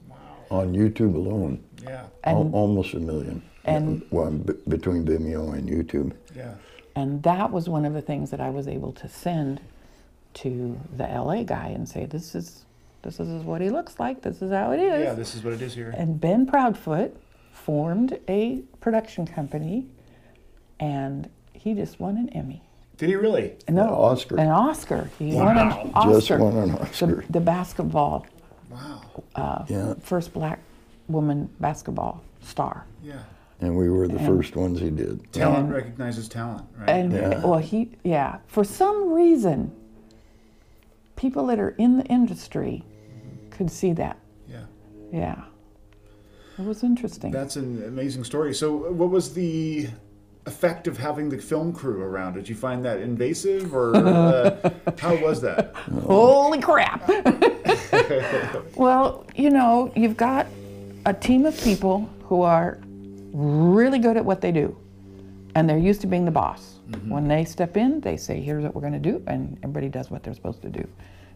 on YouTube alone, Yeah. And- almost a million. and- well, b- between Vimeo and YouTube. Yeah. And that was one of the things that I was able to send to the LA guy and say, this is, this is what he looks like, this is how it is. Yeah. This is what it is here. And Ben Proudfoot formed a production company and he just won an Emmy. Did he really? No, An Oscar. An Oscar. He won an Oscar. Just won an The, Oscar. the basketball, Wow. Uh, yeah, first black woman basketball star. Yeah. and we were the first ones he did. Talent And- recognizes talent, right? And Yeah. well, he yeah. For some reason, people that are in the industry could see that. yeah. Yeah, it was interesting. That's an amazing story. So, what was the effect of having the film crew around? Did you find that invasive, or uh, how was that? Holy crap! well, you know, you've got a team of people who are really good at what they do, and they're used to being the boss. When they step in, they say, "Here's what we're going to do," and everybody does what they're supposed to do.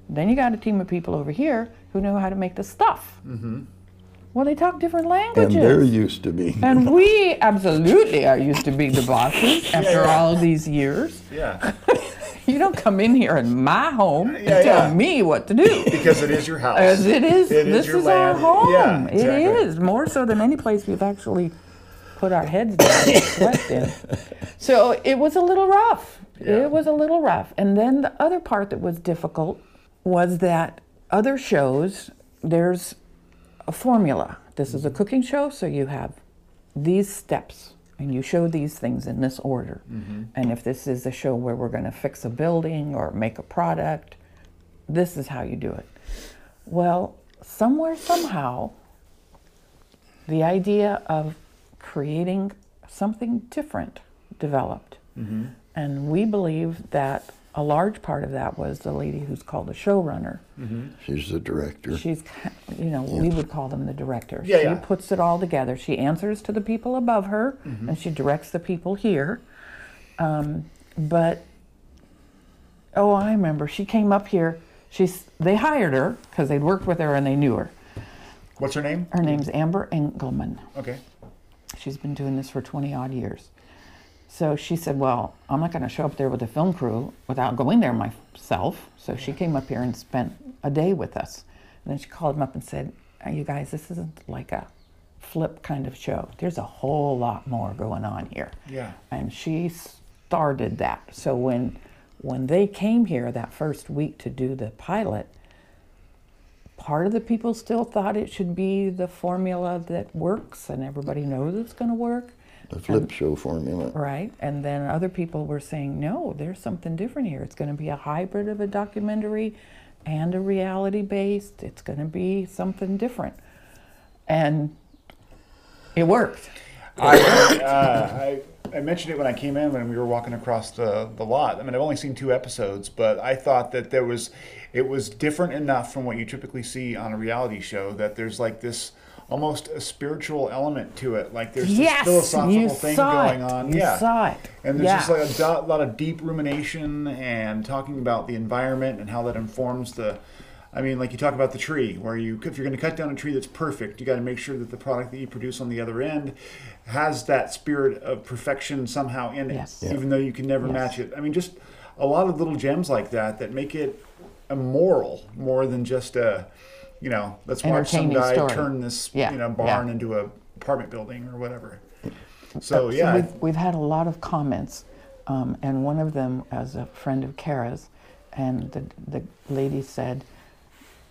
Then you got a team of people over here who know how to make the stuff. Well, they talk different languages. And they're used to being. And we absolutely are used to being the bosses after yeah. all of these years. Yeah, You don't come in here in my home and Yeah, tell yeah. me what to do. because it is your house. As it is, It is this your is our home. Yeah, exactly. is more so than any place we've actually put our heads down and slept in. So it was a little rough. Yeah. It was a little rough. And then the other part that was difficult was that other shows, there's a formula. This is a mm-hmm. cooking show, so you have these steps and you show these things in this order. Mm-hmm. And if this is a show where we're going to fix a building or make a product, this is how you do it. Well, somewhere, somehow, the idea of creating something different developed. Mm-hmm. And we believe that a large part of that was the lady who's called the showrunner. She's the director. She's, you know, we would call them the director. Yeah, she yeah. puts it all together. She answers to the people above her, and she directs the people here. Um, but oh, I remember she came up here. She's they hired her because they'd worked with her and they knew her, What's her name? Her name's Amber Engelman. Okay. She's been doing this for 20 odd years. So she said, Well, I'm not going to show up there with a film crew without going there myself. So she came up here and spent a day with us. And then she called him up and said, "Uh, You guys, this isn't like a flip kind of show. There's a whole lot more going on here. Yeah. And she started that. So when when they came here that first week to do the pilot, part of the people still thought it should be the formula that works and everybody knows it's going to work. The flip show formula. Right. And then other people were saying, no, there's something different here. It's going to be a hybrid of a documentary and a reality based. It's going to be something different. And it worked. I, uh, I I mentioned it when I came in when we were walking across the, the lot. I mean, I've only seen two episodes, but I thought that there was it was different enough from what you typically see on a reality show that there's like this almost a spiritual element to it. Like there's yes, this philosophical thing going it. on. You yeah. saw it. And there's yeah. just like a do- lot of deep rumination and talking about the environment and how that informs the. I mean, like you talk about the tree, where you, if you're going to cut down a tree that's perfect, you got to make sure that the product that you produce on the other end has that spirit of perfection somehow in it, Yes. even though you can never Yes. match it. I mean, just a lot of little gems like that that make it a moral more than just a, you know, let's watch some Entertaining guy story. turn this, Yeah, you know, yeah. barn into a apartment building or whatever. So yeah, So we've, we've had a lot of comments, um, and one of them as a friend of Kara's, and the, the lady said,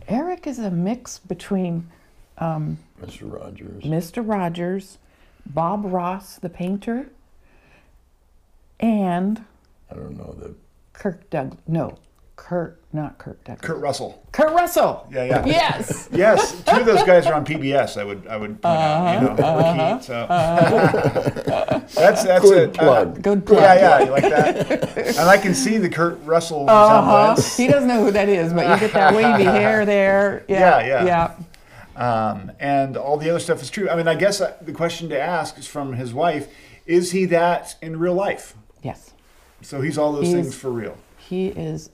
Eric is a mix between Mr. Rogers. Mr. Rogers, Bob Ross, the painter, and I don't know the Kirk Doug. No, Kurt, not Kirk Douglas. Kurt Russell. Kurt Russell. Yeah, yeah. Yes. Yes, two of those guys are on PBS. I would, I would point out, you know, Uh-huh. KEET, so that's that's Good it. plug. Good plug. yeah, yeah, you like that? and I can see the Kurt Russell Uh-huh. He doesn't know who that is, but you get that wavy hair there. Yeah, Yeah, yeah. yeah. Um, and all the other stuff is true. I mean, I guess uh, the question to ask is from his wife: Is he that in real life? Yes. So he's all those He's- things for real. He is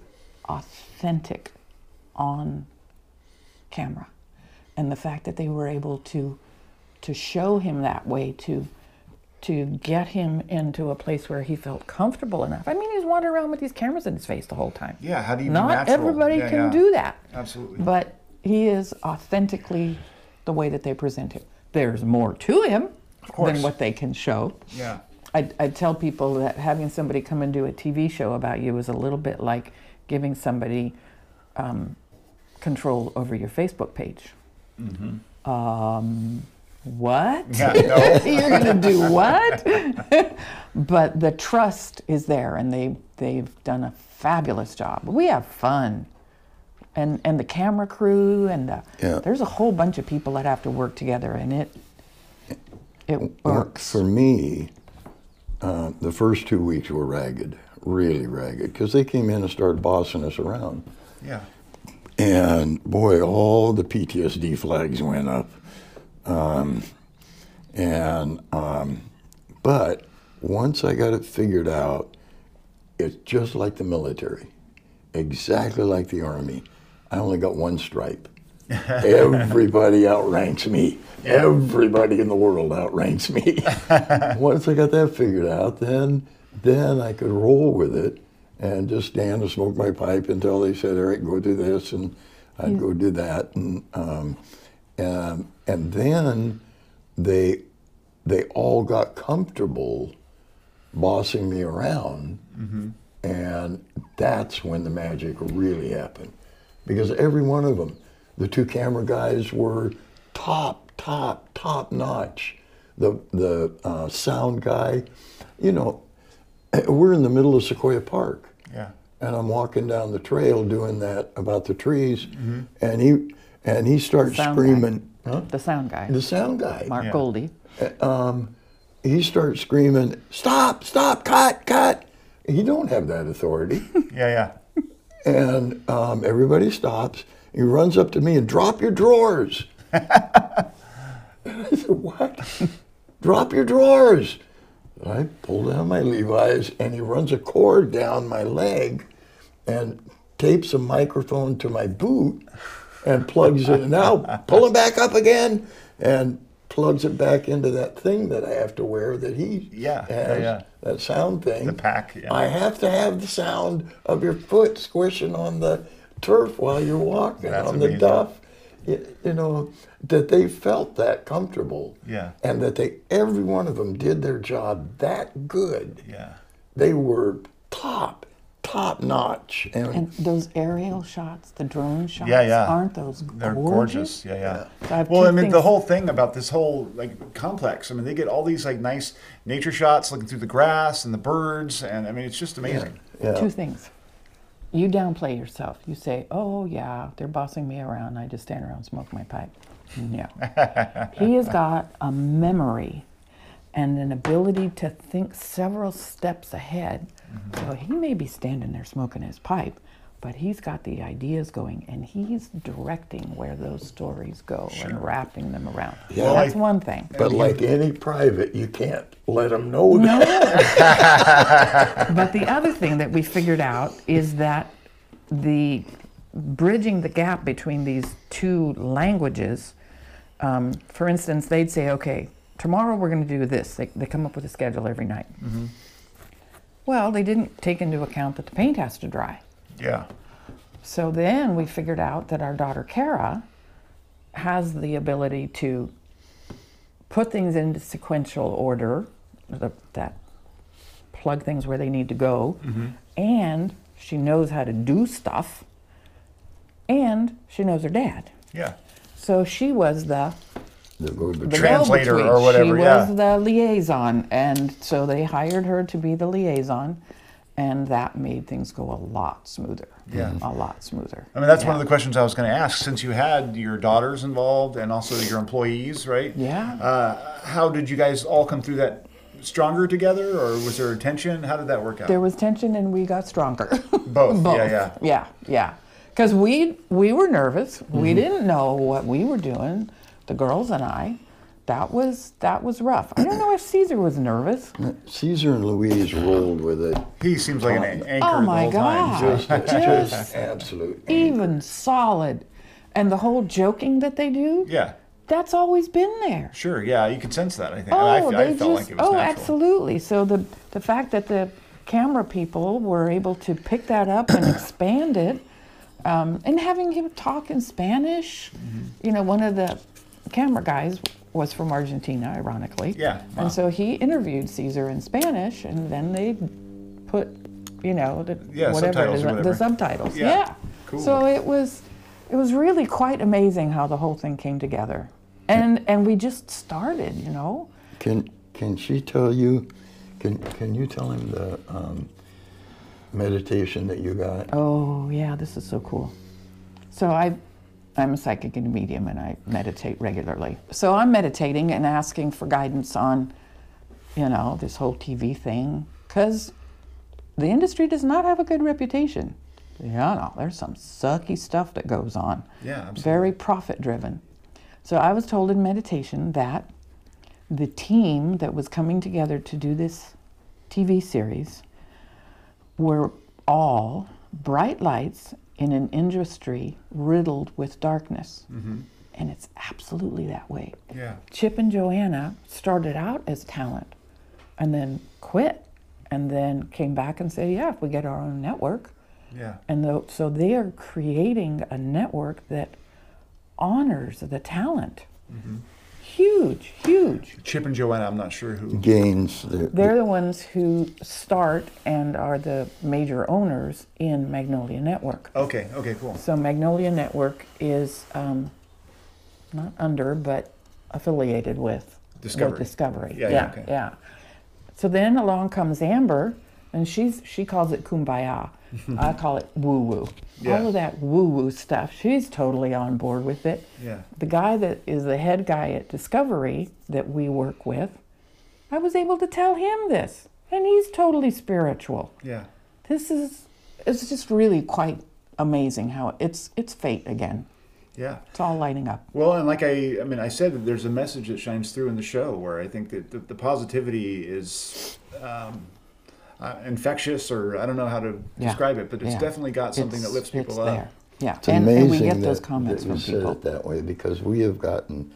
authentic on camera. And the fact that they were able to to show him that way to to get him into a place where he felt comfortable enough. I mean, he's wandering around with these cameras in his face the whole time. Yeah, how do you Not everybody Yeah, can yeah. do that. Absolutely. But he is authentically the way that they present him. There's more to him than what they can show. Yeah. I, I tell people that having somebody come and do a TV show about you is a little bit like giving somebody um, control over your Facebook page. Um, what? Yeah, no. You're going to do what? but the trust is there, and they they've done a fabulous job. We have fun, and and the camera crew, and the, Yeah. there's a whole bunch of people that have to work together, and it it Well, works. For me, uh, the first two weeks were ragged, really ragged, because they came in and started bossing us around. Yeah. And boy, all the PTSD flags went up. Um, and um, but once I got it figured out, it's just like the military, exactly like the army. I only got one stripe. Everybody outranks me. Everybody in the world outranks me. Once I got that figured out, then then I could roll with it and just stand and smoke my pipe until they said, "Eric, go do this," and I'd go do that, and um, and and then they they all got comfortable bossing me around, and that's when the magic really happened, because every one of them, the two camera guys were top, top, top notch. The the uh, sound guy, you know, we're in the middle of Sequoia Park Yeah. and I'm walking down the trail doing that about the trees, mm-hmm. and he and he starts Sound screaming. Huh? The sound guy, The sound guy. Mark Yeah. Goldie. Uh, um, he starts screaming, "Stop! Stop! Cut! Cut!" He don't have that authority, Yeah. Yeah. and um, everybody stops. He runs up to me and drop your drawers. and I said, "What? drop your drawers?" I pull down my Levi's, and he runs a cord down my leg, and tapes a microphone to my boot, and plugs it. Now pull it back up again, and plugs it back into that thing that I have to wear that he Yeah, yeah, has, yeah. that sound thing. The pack, yeah. I have to have the sound of your foot squishing on the turf while you're walking That's on amazing. the duff. You, you know that they felt that comfortable. Yeah. And that they every one of them did their job that good. Yeah. They were top, top notch. And, And those aerial shots, the drone shots, Yeah, yeah. aren't those They're gorgeous? gorgeous. Yeah, yeah. So well, I mean, the whole thing about this whole like complex. I mean, they get all these like nice nature shots, looking through the grass and the birds, and I mean, it's just amazing. yeah. Two things. You downplay yourself. You say, "Oh yeah, they're bossing me around. I just stand around and smoke my pipe." No. he has got a memory and an ability to think several steps ahead. Mm-hmm. So he may be standing there smoking his pipe, but he's got the ideas going and he's directing where those stories go and wrapping them around. Yeah. That's I- one thing. But like any private, you can't let them know No. but the other thing that we figured out is that the bridging the gap between these two languages, um, for instance, they'd say, okay, tomorrow we're going to do this. They, they come up with a schedule every night. Well, they didn't take into account that the paint has to dry. Yeah. So then we figured out that our daughter Kara has the ability to put things into sequential order, the, that plug things where they need to go, and she knows how to do stuff, and she knows her dad. Yeah. So she was the The go-between. the Translator or whatever, She yeah. was the liaison, and so they hired her to be the liaison, and that made things go a lot smoother. Yeah. a lot smoother. I mean, that's one of the questions I was going to ask. Since you had your daughters involved and also your employees, right? Yeah. Uh, how did you guys all come through that stronger together, or was there tension? How did that work out? There was tension, and we got stronger. Both. Both. Yeah, yeah. yeah, yeah. Because we we were nervous. Mm-hmm. We didn't know what we were doing. The girls and I. That was that was rough. I don't know if Caesar was nervous. Caesar and Louise rolled with it. He seems like an anchor Oh the my whole time. God. Just, Just just absolute. even solid, and the whole joking that they do. Yeah. That's always been there. Sure. Yeah, you can sense that. I think. Oh, I, I they felt just like it was oh, natural. absolutely. So the the fact that the camera people were able to pick that up and expand it, um, and having him talk in Spanish, Mm-hmm. you know, one of the camera guys was from Argentina, ironically. Yeah, wow. And so he interviewed Caesar in Spanish, and then they put, you know, the Yeah, whatever, subtitles is, or the subtitles. Yeah, Yeah. cool. So it was, it was really quite amazing how the whole thing came together, and and we just started, you know. Can can she tell you? Can can you tell him the um, meditation that you got? Oh, yeah, this is so cool. So I, I'm a psychic and a medium, and I meditate regularly. So I'm meditating and asking for guidance on, you know, this whole TV thing, because the industry does not have a good reputation. Yeah, no, there's some sucky stuff that goes on. Yeah, absolutely. Very profit driven. So I was told in meditation that the team that was coming together to do this TV series were all bright lights in an industry riddled with darkness. Mm-hmm. And it's absolutely that way. Yeah. Chip and Joanna started out as talent and then quit and then came back and said, yeah, if we get our own network. Yeah. And tho- so they are creating a network that honors the talent. Mm-hmm. Huge, huge. Chip and Joanna, I'm not sure who. Gaines. The, They're the ones who start and are the major owners in Magnolia Network. Okay. Okay. Cool. So Magnolia Network is um, not under, but affiliated with Discovery. With Discovery. Yeah, Yeah, yeah, yeah. So then along comes Amber, and she's she calls it kumbaya. I call it woo woo. Yeah. All of that woo woo stuff. She's totally on board with it. Yeah. The guy that is the head guy at Discovery that we work with, I was able to tell him this, and he's totally spiritual Yeah. this is it's just really quite amazing how it's it's fate again Yeah. it's all lighting up Well, and like I, I mean, I said that there's a message that shines through in the show where I think that the, the positivity is um, uh, infectious, or I don't know how to Yeah. describe it, but it's Yeah. definitely got something that lifts people it's up. there. Yeah, It's and, amazing and we get that, those comments that you from said people. it that way because we have gotten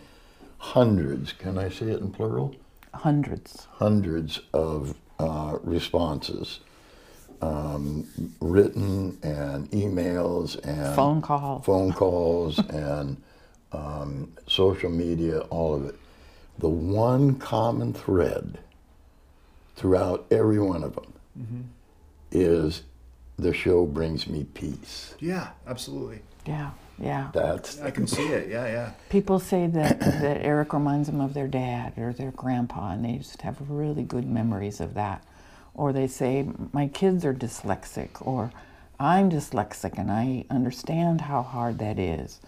hundreds. Can I say it in plural? Hundreds. hundreds of uh, responses, um, written and emails and Phone call. phone calls and um, social media, all of it. The one common thread throughout every one of them Mm-hmm. is the show brings me peace. Yeah, absolutely. Yeah, yeah. That's I can see it. Yeah, yeah. People say that, that Eric reminds them of their dad or their grandpa, and they just have really good memories of that. Or they say, My kids are dyslexic, or I'm dyslexic, and I understand how hard that is.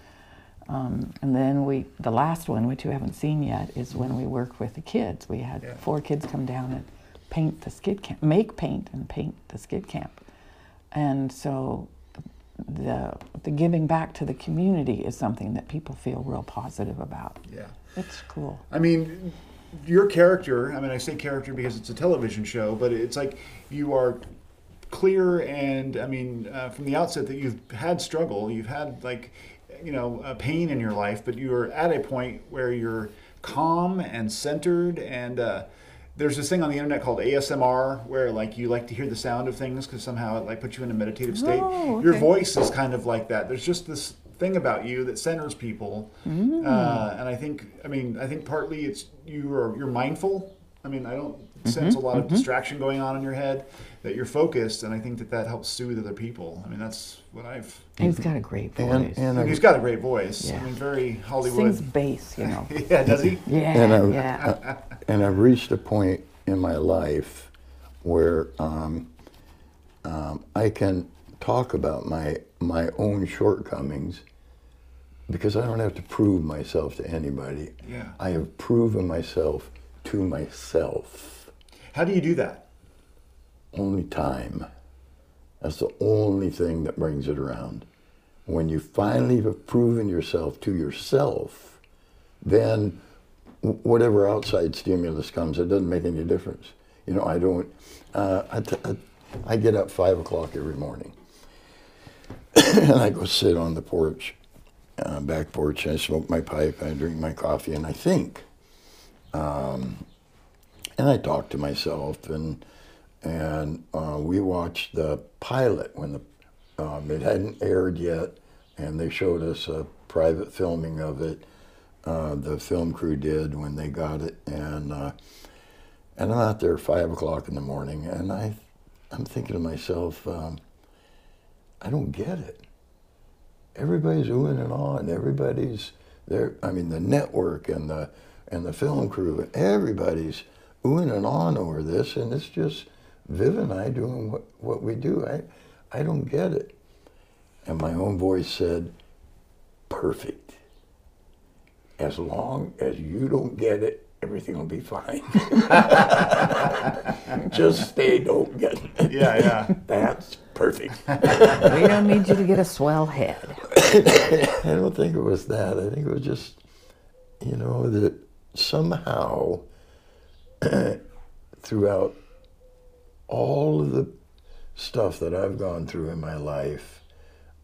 Um, and then we, the last one, which you haven't seen yet, is when we work with the kids. We had Yeah. four kids come down and paint the skid camp, make paint and paint the skid camp. And so the, the giving back to the community is something that people feel real positive about. Yeah. It's cool. I mean, your character, I mean, I say character because it's a television show, but it's like you are clear and, I mean, uh, from the outset that you've had struggle, you've had like, you know, uh, pain in your life, but you're at a point where you're calm and centered and, uh, there's this thing on the internet called ASMR where like you like to hear the sound of things because somehow it like puts you in a meditative state. Oh, Your voice is kind of like that. There's just this thing about you that centers people, Mm. uh, and I think I mean I think partly it's you are you're mindful. I mean I don't sense a lot of distraction going on in your head. That you're focused, and I think that that helps soothe other people. I mean that's what I've. He's got a great voice. and and And he's I, got a great voice. Yeah. I mean very Hollywood. Sings bass, you know. yeah, does he? Yeah, And I- yeah. and I've reached a point in my life where um, um, I can talk about my my own shortcomings because I don't have to prove myself to anybody. Yeah. I have proven myself to myself. How do you do that? Only time. That's the only thing that brings it around. When you finally have proven yourself to yourself, then whatever outside stimulus comes, it doesn't make any difference. You know, I don't. Uh, I, t- I, I get up five o'clock every morning, and I go sit on the porch, uh, back porch. And I smoke my pipe. I drink my coffee, and I think. Um, and I talk to myself, and and uh, we watched the pilot when the um, it hadn't aired yet, and they showed us a private filming of it. Uh, the film crew did when they got it, and uh, and I'm out there five o'clock in the morning, and I I'm thinking to myself, um, I don't get it. Everybody's oohing and ahhing. Everybody's there. I mean, the network and the and the film crew, everybody's oohing and on over this, and it's just Viv and I doing what, what we do. I I don't get it. And my own voice said, perfect. As long as you don't get it, everything will be fine. Just stay, don't get it. Yeah, yeah. That's perfect. we don't need you to get a swell head. I don't think it was that. I think it was just, you know, that somehow throughout all of the stuff that I've gone through in my life,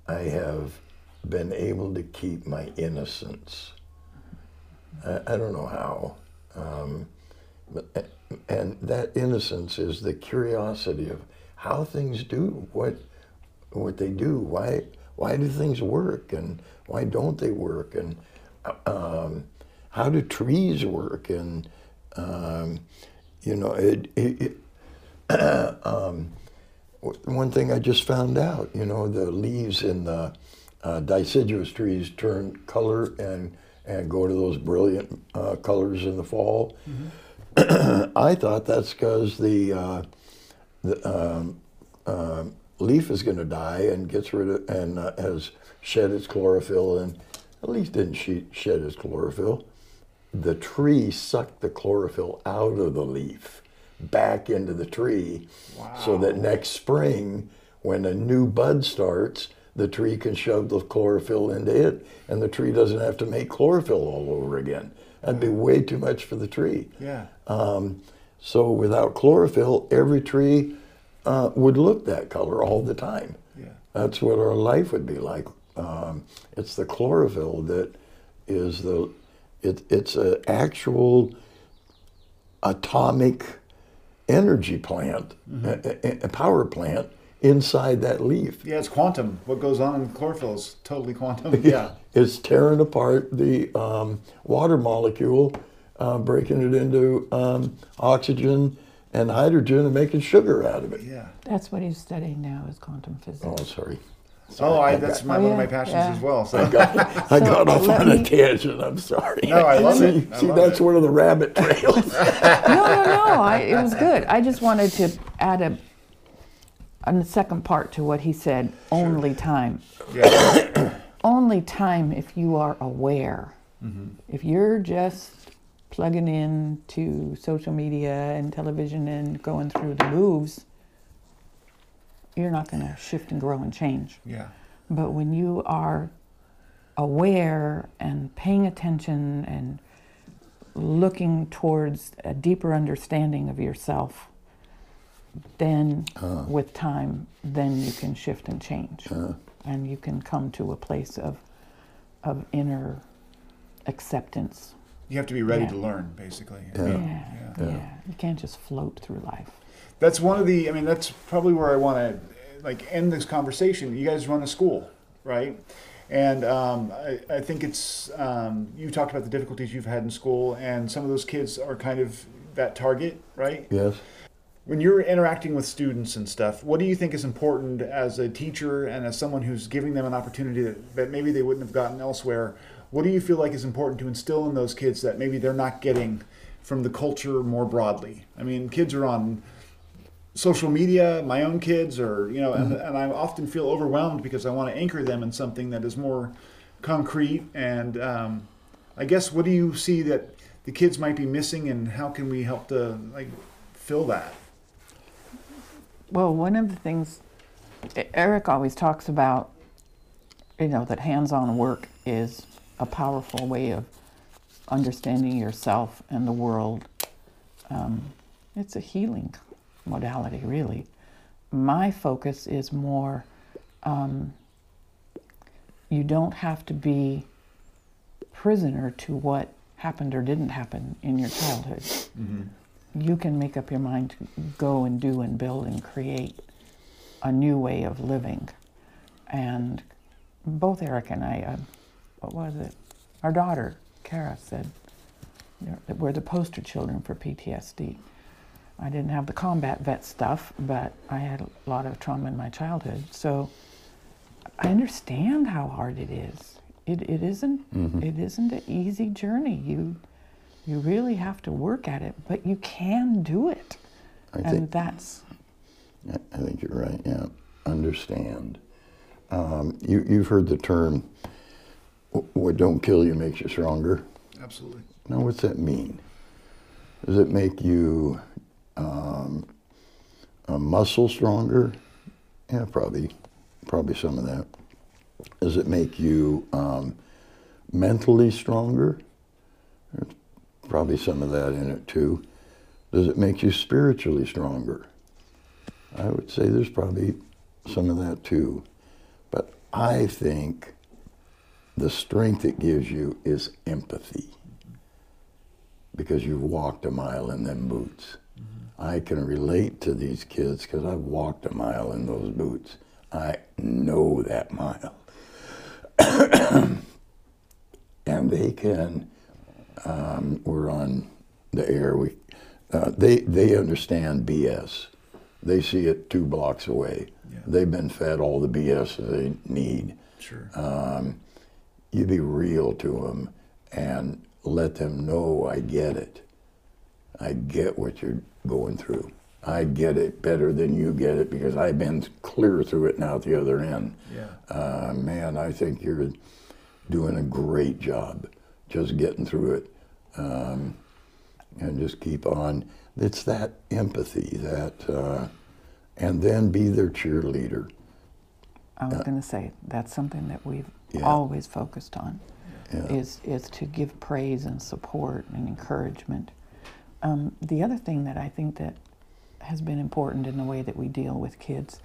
I have been able to keep my innocence. I, I don't know how. Um, but, and that innocence is the curiosity of how things do, what what they do, why why do things work, and why don't they work, and um, how do trees work, and um, you know it. it, it um, one thing I just found out, you know, the leaves in the uh, deciduous trees turn color and and go to those brilliant uh, colors in the fall. I thought that's because the, uh, the um, um leaf is going to die and gets rid of and uh, has shed its chlorophyll and at least didn't she shed its chlorophyll. The tree sucked the chlorophyll out of the leaf back into the tree so that next spring when a new bud starts the tree can shove the chlorophyll into it and the tree doesn't have to make chlorophyll all over again that'd be way too much for the tree Yeah. um, so without chlorophyll, every tree uh, would look that color all the time. Yeah. That's what our life would be like um, it's the chlorophyll that is the it, it's an actual atomic energy plant, a, a- a power plant inside that leaf. Yeah, it's quantum. What goes on in chlorophyll is totally quantum. Yeah. It's tearing apart the um, water molecule, uh, breaking it into um, oxygen and hydrogen and making sugar out of it. Yeah. That's what he's studying now is quantum physics. Oh, sorry. Oh, I, I that's got- my, Oh, one of my oh, passions yeah. as well. So. I got, I got off let on a tangent. I'm sorry. No, I love see, it. I see love that's it. one of the rabbit trails. no, no, no. I, it was good. I just wanted to add a, a second part to what he said. Only time. yeah. Only time if you are aware. Mm-hmm. If you're just plugging in to social media and television and going through the moves, you're not going to shift and grow and change. Yeah. But when you are aware and paying attention and looking towards a deeper understanding of yourself, then uh-huh. with time, then you can shift and change. Uh-huh. and you can come to a place of, of inner acceptance. You have to be ready Yeah. to learn, basically. Yeah. mean, Yeah, yeah. You can't just float through life. That's one of the i mean that's probably where i want to like end this conversation. You guys run a school right? And um, I, I think it's um, you talked about the difficulties you've had in school and some of those kids are kind of that target right? Yes. when you're interacting with students and stuff what do you think is important as a teacher and as someone who's giving them an opportunity that, that maybe they wouldn't have gotten elsewhere what do you feel like is important to instill in those kids that maybe they're not getting from the culture more broadly? I mean kids are on social media, my own kids, or you know, and, and I often feel overwhelmed because I want to anchor them in something that is more concrete. And um, I guess, what do you see that the kids might be missing, and how can we help to like fill that? Well, one of the things Eric always talks about, you know, that hands on work is a powerful way of understanding yourself and the world. Um, it's a healing modality, really. My focus is more um, you don't have to be prisoner to what happened or didn't happen in your childhood you can make up your mind to go and do and build and create a new way of living. And both Eric and I, uh, what was it? Our daughter, Kara, said that we're the poster children for PTSD. I didn't have the combat vet stuff, but I had a lot of trauma in my childhood. So I understand how hard it is. It, it isn't it isn't an easy journey. You you really have to work at it, but you can do it. I and think that's I think you're right. Yeah, understand. Um, you you've heard the term "what don't kill you makes you stronger." Absolutely. Now, what's that mean? Does it make you um, a muscle stronger? Yeah, probably, probably some of that. Does it make you um, mentally stronger? Probably some of that in it too. Does it make you spiritually stronger? I would say there's probably some of that too. But I think the strength it gives you is empathy because you've walked a mile in them boots. I can relate to these kids because I've walked a mile in those boots. I know that mile. and they can, um, we're on the air, we, uh, they, they understand BS. They see it two blocks away. Yeah. They've been fed all the BS they need Sure. you be real to them and let them know I get it. I get what you're going through. I get it better than you get it because I've been clear through it now at the other end. yeah. Uh, man, I think you're doing a great job just getting through it. Um, and just keep on. It's that empathy, that, uh, and then be their cheerleader. I was going to say that's something that we've Yeah. always focused on Yeah. is is to give praise and support and encouragement. Um, the other thing that I think that has been important in the way that we deal with kids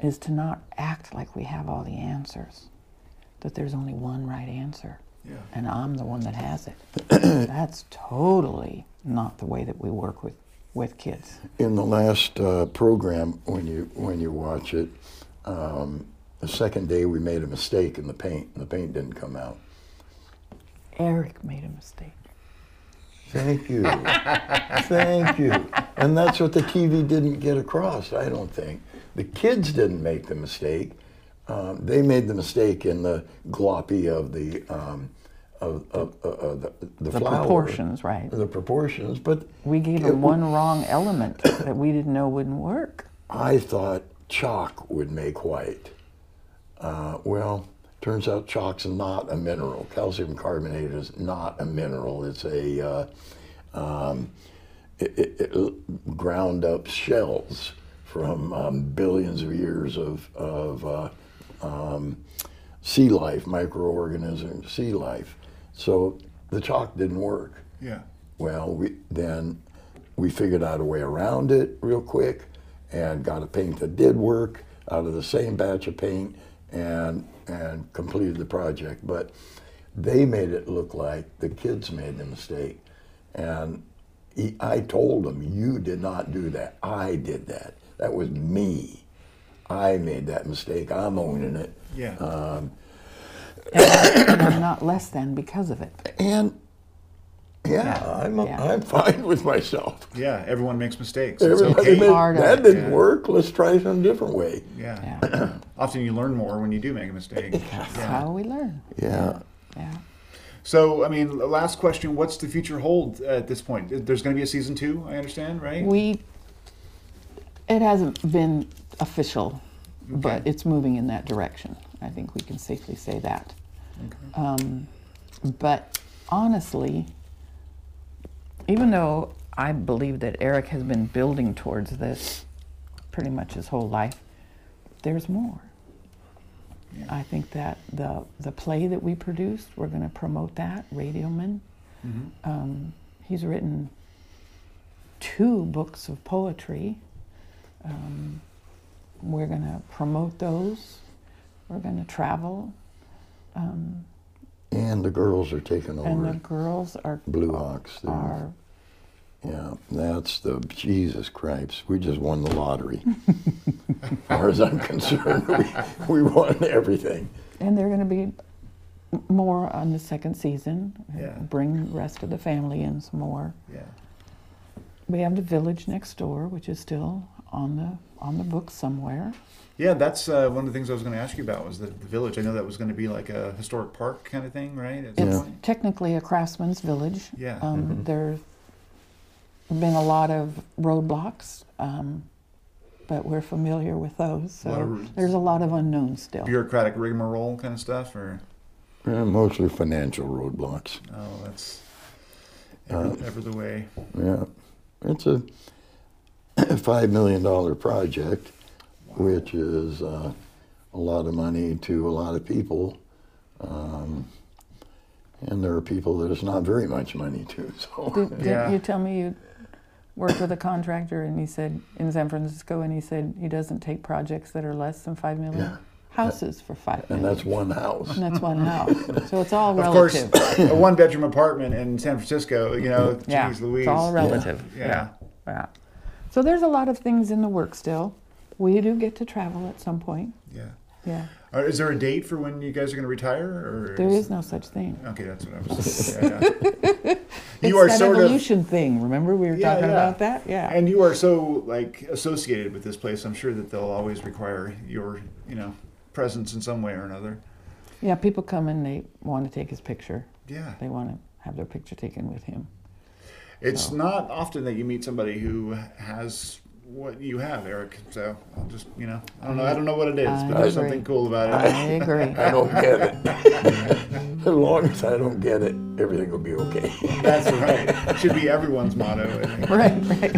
is to not act like we have all the answers. that there's only one right answer, Yeah. and I'm the one that has it. That's totally not the way that we work with with kids. In the last uh, program, when you when you watch it, um, the second day we made a mistake in the paint, and the paint didn't come out. Eric made a mistake. Thank you, thank you. And that's what the TV didn't get across. I don't think the kids didn't make the mistake. Um, they made the mistake in the gloppy of the um, of, of, of, the, the, The flour, proportions, right? the proportions. But We gave it them one wrong element that we didn't know wouldn't work. I thought chalk would make white. Uh, well, turns out chalk's not a mineral. Calcium carbonate is not a mineral. It's a uh, um, it, it, it ground up shells from um, billions of years of, of uh, um, sea life, microorganisms, sea life. So the chalk didn't work. Yeah. Well, we, then we figured out a way around it real quick and got a paint that did work out of the same batch of paint and and completed the project. But they made it look like the kids made the mistake, and he, I told them, "You did not do that. I did that. That was me. I made that mistake. I'm owning it." Yeah. Um, and I'm not less than because of it. And yeah, Yeah, I'm yeah. I'm fine with myself. yeah. Everyone makes mistakes. It's Everybody okay. made- Part of that it. didn't Yeah. work. Let's try some different way. Yeah. Yeah. Often you learn more when you do make a mistake. That's Yeah. how we learn. Yeah. Yeah. So, I mean, last question: What's the future hold at this point? There's going to be a season two, I understand, right? We, it hasn't been official, but it's moving in that direction. I think we can safely say that. Um, but honestly, even though I believe that Eric has been building towards this pretty much his whole life, there's more. I think that the the play that we produced, we're going to promote that. Radioman. Um, he's written two books of poetry. Um, we're going to promote those. We're going to travel, And the girls are taking over. and the girls are Blue Hawks. they're- are Yeah, that's the Jesus Christ. We just won the lottery. as far as I'm concerned, we, we won everything. and they're going to be more on the second season. Yeah. Bring the rest of the family in some more. Yeah. We have the village next door, which is still on the on the books somewhere. Yeah, that's uh, one of the things I was going to ask you about was the, the village. I know that was going to be like a historic park kind of thing, right? At It's point? technically a craftsman's village. Yeah. Um, There's been a lot of roadblocks, um, but we're familiar with those. A So of- there's a lot of unknowns still. Bureaucratic rigmarole kind of stuff, or Yeah, mostly financial roadblocks. oh, that's ever, Uh, ever the way. Yeah, it's a five million dollar project, which is uh, a lot of money to a lot of people, um, and there are people that it's not very much money to. So Did, didn't Yeah. you tell me you worked with a contractor and he said in San Francisco and he said he doesn't take projects that are less than five million? Yeah. Houses for five and that's one house. And that's one house. So it's all relative. Of course, relative. a one-bedroom apartment in San Francisco. You know, yeah. geez, Louise. It's all relative. Yeah. yeah. Yeah. So there's a lot of things in the work still. We do get to travel at some point. Yeah. Yeah. Uh, Is there a date for when you guys are going to retire, or There is no such thing. Okay, that's what I was. Yeah, yeah. You are that sort of, evolution thing. Remember we were Yeah, talking yeah. about that? Yeah. and you are so like associated with this place. I'm sure that they'll always require your, you know, presence in some way or another. yeah, people come and they want to take his picture. Yeah, They want to have their picture taken with him. It's So. not often that you meet somebody who has what you have, Eric. So I'll just, you know, I don't know, I don't know what it is, I but there's something cool about it. I it. agree. I don't get it. as long as I don't get it, everything will be okay. That's right. It Should be everyone's motto. Right, right.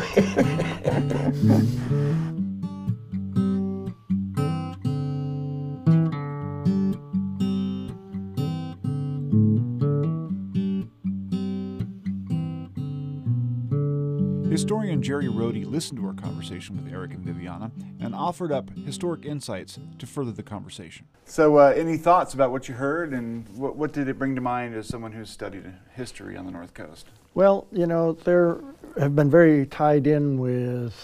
Historian Jerry Rohde listened to our conversation with Eric and Viviana and offered up historic insights to further the conversation. So, uh, any thoughts about what you heard, and what, what did it bring to mind as someone who's studied history on the North Coast? Well, you know, there have been very tied in with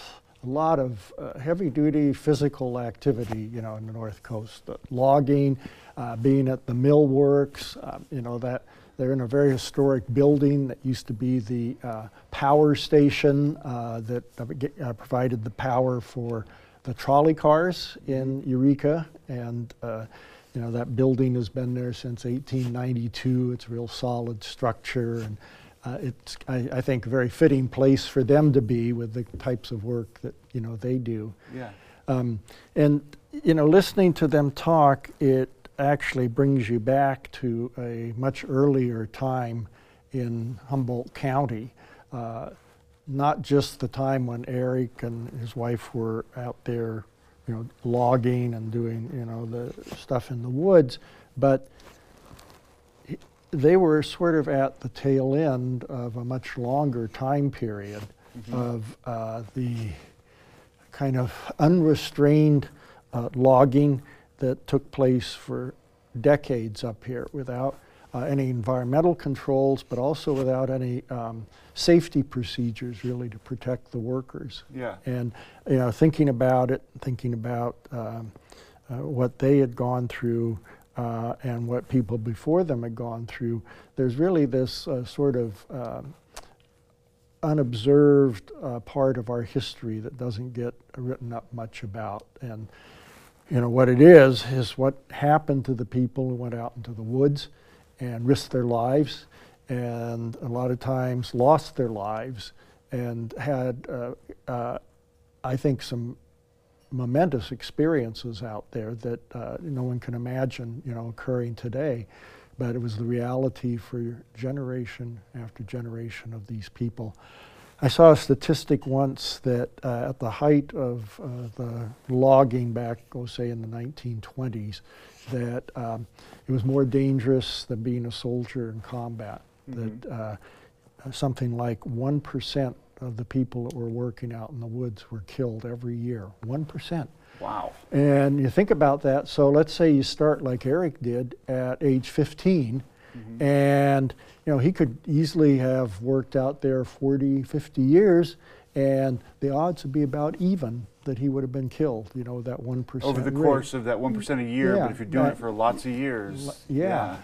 a lot of uh, heavy duty physical activity, you know, in the North Coast. The logging, uh, being at the mill works, uh, you know, that they're in a very historic building that used to be the uh, power station uh, that uh, provided the power for the trolley cars in Eureka. And, you know, that building has been there since 1892. It's a real solid structure. and uh, it's, I, I, think, a very fitting place for them to be with the types of work that you know they do. Yeah. Um, and you know, listening to them talk, it actually brings you back to a much earlier time in Humboldt County. Uh, not just the time when Eric and his wife were out there, you know, logging and doing, you know, the stuff in the woods, but they were sort of at the tail end of a much longer time period mm-hmm. of uh, the kind of unrestrained uh, logging that took place for decades up here without uh, any environmental controls, but also without any um, safety procedures really to protect the workers. Yeah. And you know, thinking about it, thinking about um, uh, what they had gone through uh, and what people before them had gone through, there's really this uh, sort of uh, unobserved uh, part of our history that doesn't get written up much about. And you know what it is is what happened to the people who went out into the woods and risked their lives, and a lot of times lost their lives and had, uh, uh, I think, some momentous experiences out there that uh, no one can imagine, you know, occurring today. But it was the reality for generation after generation of these people. I saw a statistic once that uh, at the height of uh, the logging back, oh, say in the 1920s, that um, it was more dangerous than being a soldier in combat. Mm-hmm. That uh, something like 1% of the people that were working out in the woods were killed every year. 1%. Wow. And you think about that. So let's say you start like Eric did at age 15, mm-hmm. and you know he could easily have worked out there 40, 50 years, and the odds would be about even that he would have been killed. You know that one percent over the rate. course of that one percent a year. Yeah, but if you're doing that, it for lots of years, yeah. yeah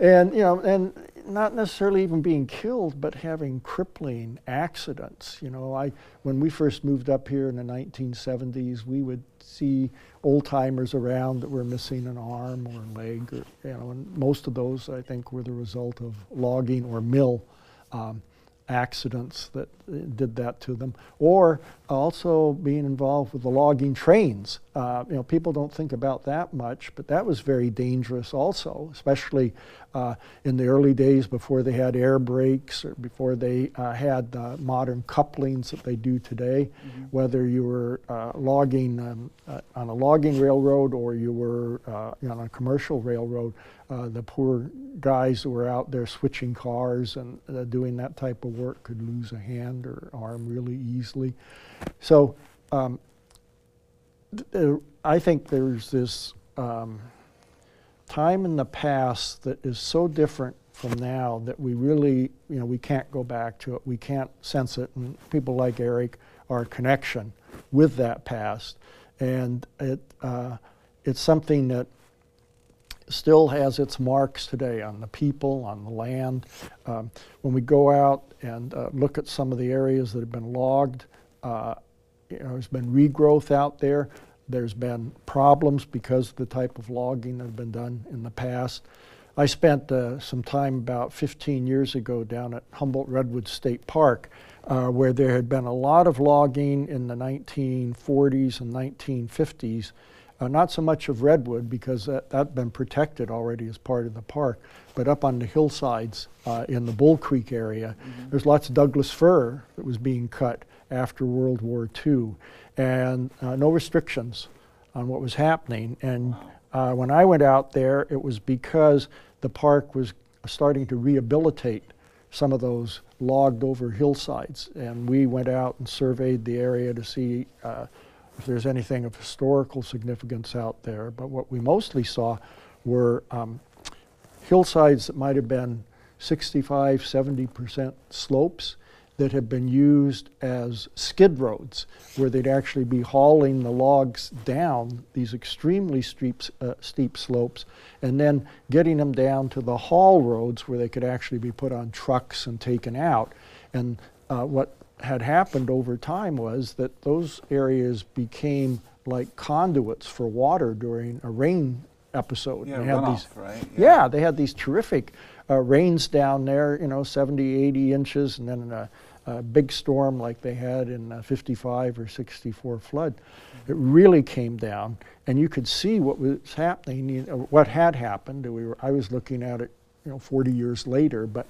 and you know, and not necessarily even being killed, but having crippling accidents. You know, I when we first moved up here in the 1970s, we would see old timers around that were missing an arm or a leg, or you know, and most of those I think were the result of logging or mill um, accidents that uh, did that to them, or also being involved with the logging trains. Uh, you know, people don't think about that much, but that was very dangerous also, especially uh, in the early days before they had air brakes or before they uh, had uh, modern couplings that they do today. Mm-hmm. Whether you were uh, logging um, on a logging railroad or you were on a commercial railroad, uh, the poor guys who were out there switching cars and uh, doing that type of work could lose a hand or arm really easily. So um, th- I think there's this um, time in the past that is so different from now that we really, you know, we can't go back to it. We can't sense it. And people like Eric are a connection with that past. And it, uh, it's something that still has its marks today on the people, on the land. Um, when we go out and uh, look at some of the areas that have been logged, uh, you know, there's been regrowth out there. There's been problems because of the type of logging that have been done in the past. I spent uh, some time about 15 years ago down at Humboldt Redwood State Park, uh, where there had been a lot of logging in the 1940s and 1950s uh, not so much of redwood because that had been protected already as part of the park, but up on the hillsides uh, in the Bull Creek area, mm-hmm. there's lots of Douglas fir that was being cut after World War II, and uh, no restrictions on what was happening. And uh, when I went out there, it was because the park was starting to rehabilitate some of those logged over hillsides. And we went out and surveyed the area to see uh, if there's anything of historical significance out there. But what we mostly saw were um, hillsides that might have been 65, 70% slopes that had been used as skid roads, where they'd actually be hauling the logs down these extremely steep, uh, steep slopes, and then getting them down to the haul roads where they could actually be put on trucks and taken out. And uh, what had happened over time was that those areas became like conduits for water during a rain episode. Yeah, They had runoff, these- right? yeah, they had these terrific uh, rains down there, you know, 70, 80 inches, and then a, a big storm like they had in uh, 55 or 64 flood. It really came down, and you could see what was happening, what had happened. We were, I was looking at it, you know, 40 years later, but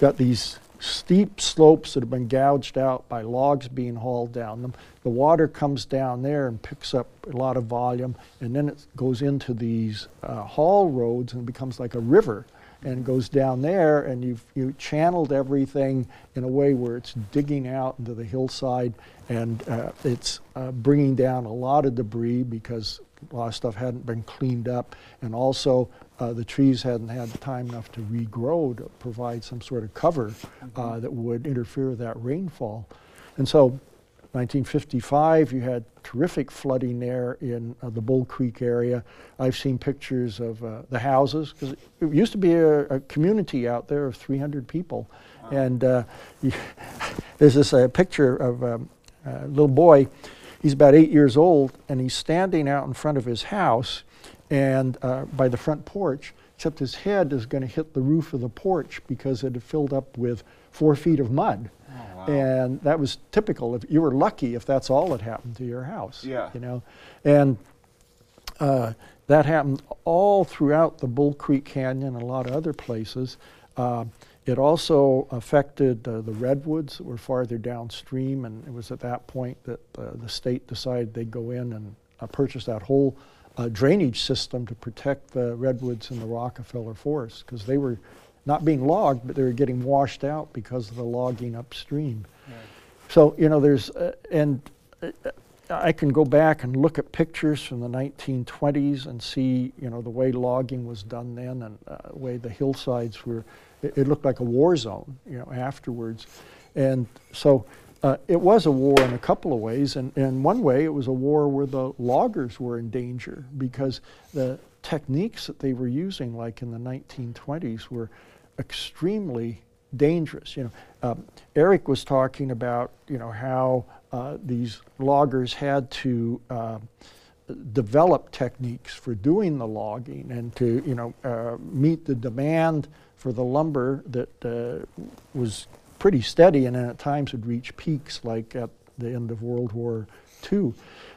got these steep slopes that have been gouged out by logs being hauled down them. The water comes down there and picks up a lot of volume, and then it goes into these uh, haul roads and becomes like a river and goes down there, and you've you channeled everything in a way where it's digging out into the hillside, and uh, it's uh, bringing down a lot of debris because a lot of stuff hadn't been cleaned up, and also uh, the trees hadn't had time enough to regrow to provide some sort of cover uh, that would interfere with that rainfall. And so 1955, you had terrific flooding there in uh, the Bull Creek area. I've seen pictures of uh, the houses, because it used to be a, a community out there of 300 people. And uh, there's this uh, picture of um, a little boy, he's about eight years old, and he's standing out in front of his house and uh, by the front porch, except his head is going to hit the roof of the porch because it had filled up with four feet of mud. Oh, wow. And that was typical. If you were lucky if that's all that happened to your house. Yeah. You know, and uh, that happened all throughout the Bull Creek Canyon and a lot of other places. Uh, it also affected uh, the redwoods that were farther downstream, and it was at that point that uh, the state decided they'd go in and uh, purchase that whole uh, drainage system to protect the redwoods in the Rockefeller Forest because they were not being logged, but they were getting washed out because of the logging upstream. So, you know, there's, uh, and uh, I can go back and look at pictures from the 1920s and see, you know, the way logging was done then and uh, the way the hillsides were, it, it looked like a war zone, you know, afterwards. And so uh, it was a war in a couple of ways. And in one way, it was a war where the loggers were in danger because the techniques that they were using, like in the 1920s, were extremely dangerous. You know, um, Eric was talking about you know how uh, these loggers had to uh, develop techniques for doing the logging and to you know uh, meet the demand for the lumber that uh, was pretty steady and at times would reach peaks like at the end of World War II.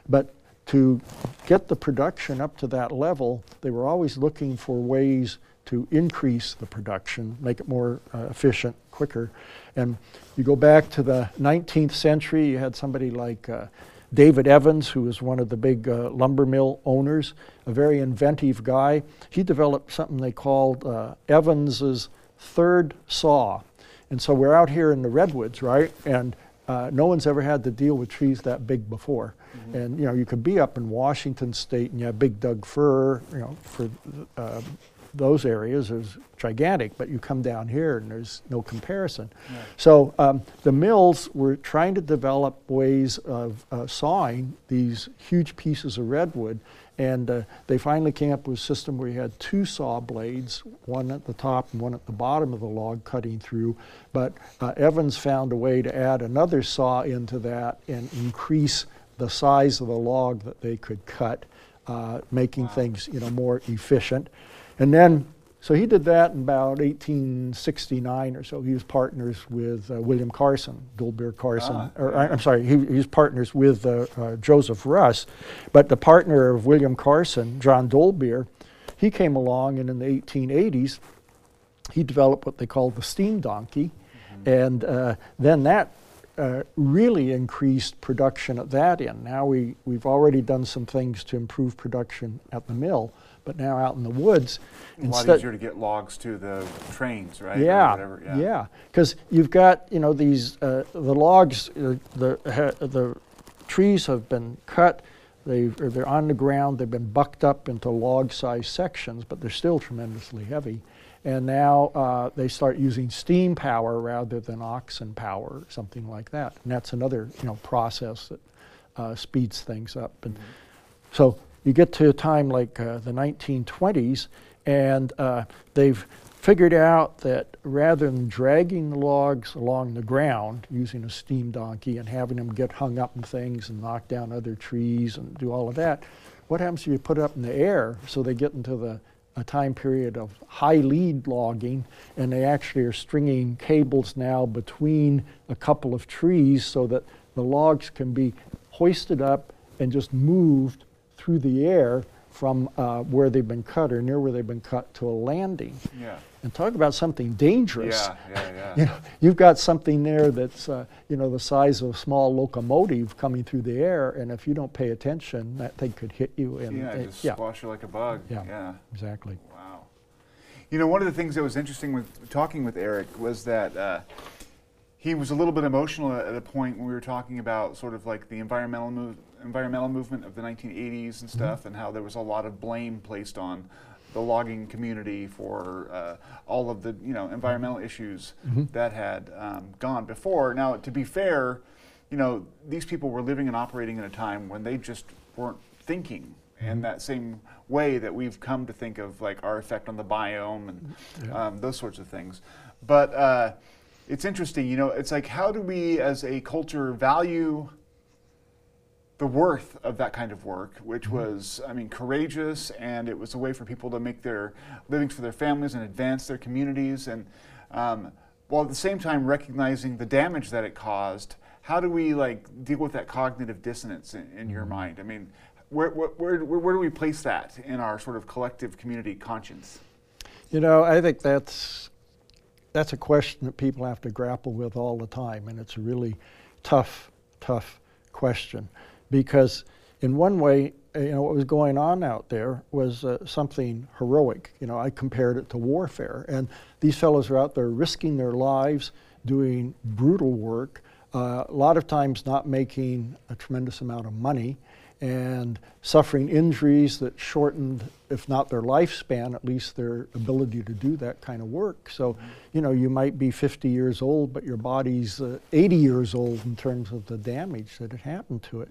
But to get the production up to that level, they were always looking for ways to increase the production, make it more uh, efficient, quicker. And you go back to the 19th century, you had somebody like uh, David Evans, who was one of the big uh, lumber mill owners, a very inventive guy. He developed something they called uh, Evans's third saw. And so we're out here in the redwoods, right? And uh, no one's ever had to deal with trees that big before. And you know, you could be up in Washington State and you have big Doug fir, you know, for uh, those areas is gigantic, but you come down here and there's no comparison. So um, the mills were trying to develop ways of uh, sawing these huge pieces of redwood, and uh, they finally came up with a system where you had two saw blades, one at the top and one at the bottom of the log cutting through. But uh, Evans found a way to add another saw into that and increase the size of the log that they could cut, uh, making things you know more efficient. And then, so he did that in about 1869 or so. He was partners with uh, William Carson, Dolbeer Carson, Ah, or I- I'm sorry, he, he was partners with uh, uh, Joseph Russ. But the partner of William Carson, John Dolbeer, he came along and in the 1880s, he developed what they called the steam donkey. And uh, then that uh, really increased production at that end. Now we, we've already done some things to improve production at the mill, But now out in the woods, A lot easier to get logs to the trains, right? yeah, yeah, because you've got you know these uh, the logs, uh, the ha- the trees have been cut. They they're on the ground. They've been bucked up into log-sized sections, but they're still tremendously heavy. And now uh, they start using steam power rather than oxen power, or something like that. And that's another you know process that uh, speeds things up. And so you get to a time like uh, the 1920s, and uh, they've figured out that rather than dragging the logs along the ground using a steam donkey and having them get hung up in things and knock down other trees and do all of that, what happens if you put it up in the air? So they get into the a time period of high lead logging and they actually are stringing cables now between a couple of trees so that the logs can be hoisted up and just moved through the air from uh, where they've been cut or near where they've been cut to a landing. Yeah. And talk about something dangerous. Yeah, yeah, yeah. You know, you've got something there that's uh, you know the size of a small locomotive coming through the air, and if you don't pay attention, that thing could hit you. And yeah, it- just yeah, squash you like a bug. Yeah. yeah. exactly. Wow. You know, one of the things that was interesting with talking with Eric was that uh, he was a little bit emotional at a point when we were talking about sort of like the environmental move, environmental movement of the 1980s and stuff, and how there was a lot of blame placed on the logging community for uh, all of the you know environmental issues that had um, gone before. Now, to be fair, you know these people were living and operating in a time when they just weren't thinking in that same way that we've come to think of like our effect on the biome and um, those sorts of things. But uh, it's interesting, you know, it's like how do we as a culture value the worth of that kind of work, which was, I mean, courageous, and it was a way for people to make their livings for their families and advance their communities, and um, while at the same time recognizing the damage that it caused. How do we like deal with that cognitive dissonance in, in your mind? I mean, where, where, where, where do we place that in our sort of collective community conscience? You know, I think that's that's a question that people have to grapple with all the time, and it's a really tough, tough question because, in one way, you know, what was going on out there was uh, something heroic. You know, I compared it to warfare, and these fellows are out there risking their lives, doing brutal work, uh, a lot of times not making a tremendous amount of money and suffering injuries that shortened, if not their lifespan, at least their ability to do that kind of work. So, you know, you might be 50 years old, but your body's uh, 80 years old in terms of the damage that had happened to it.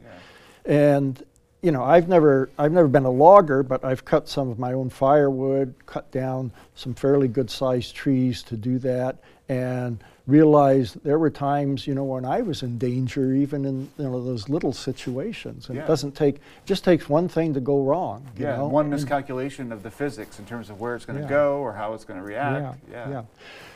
And you know, I've never I've never been a logger, but I've cut some of my own firewood, cut down some fairly good sized trees to do that, and realized there were times, you know, when I was in danger, even in you know those little situations. And Yeah. it doesn't take just takes one thing to go wrong. you Yeah, know? one And- miscalculation of the physics in terms of where it's going to Yeah. go or how it's going to yeah, react. yeah.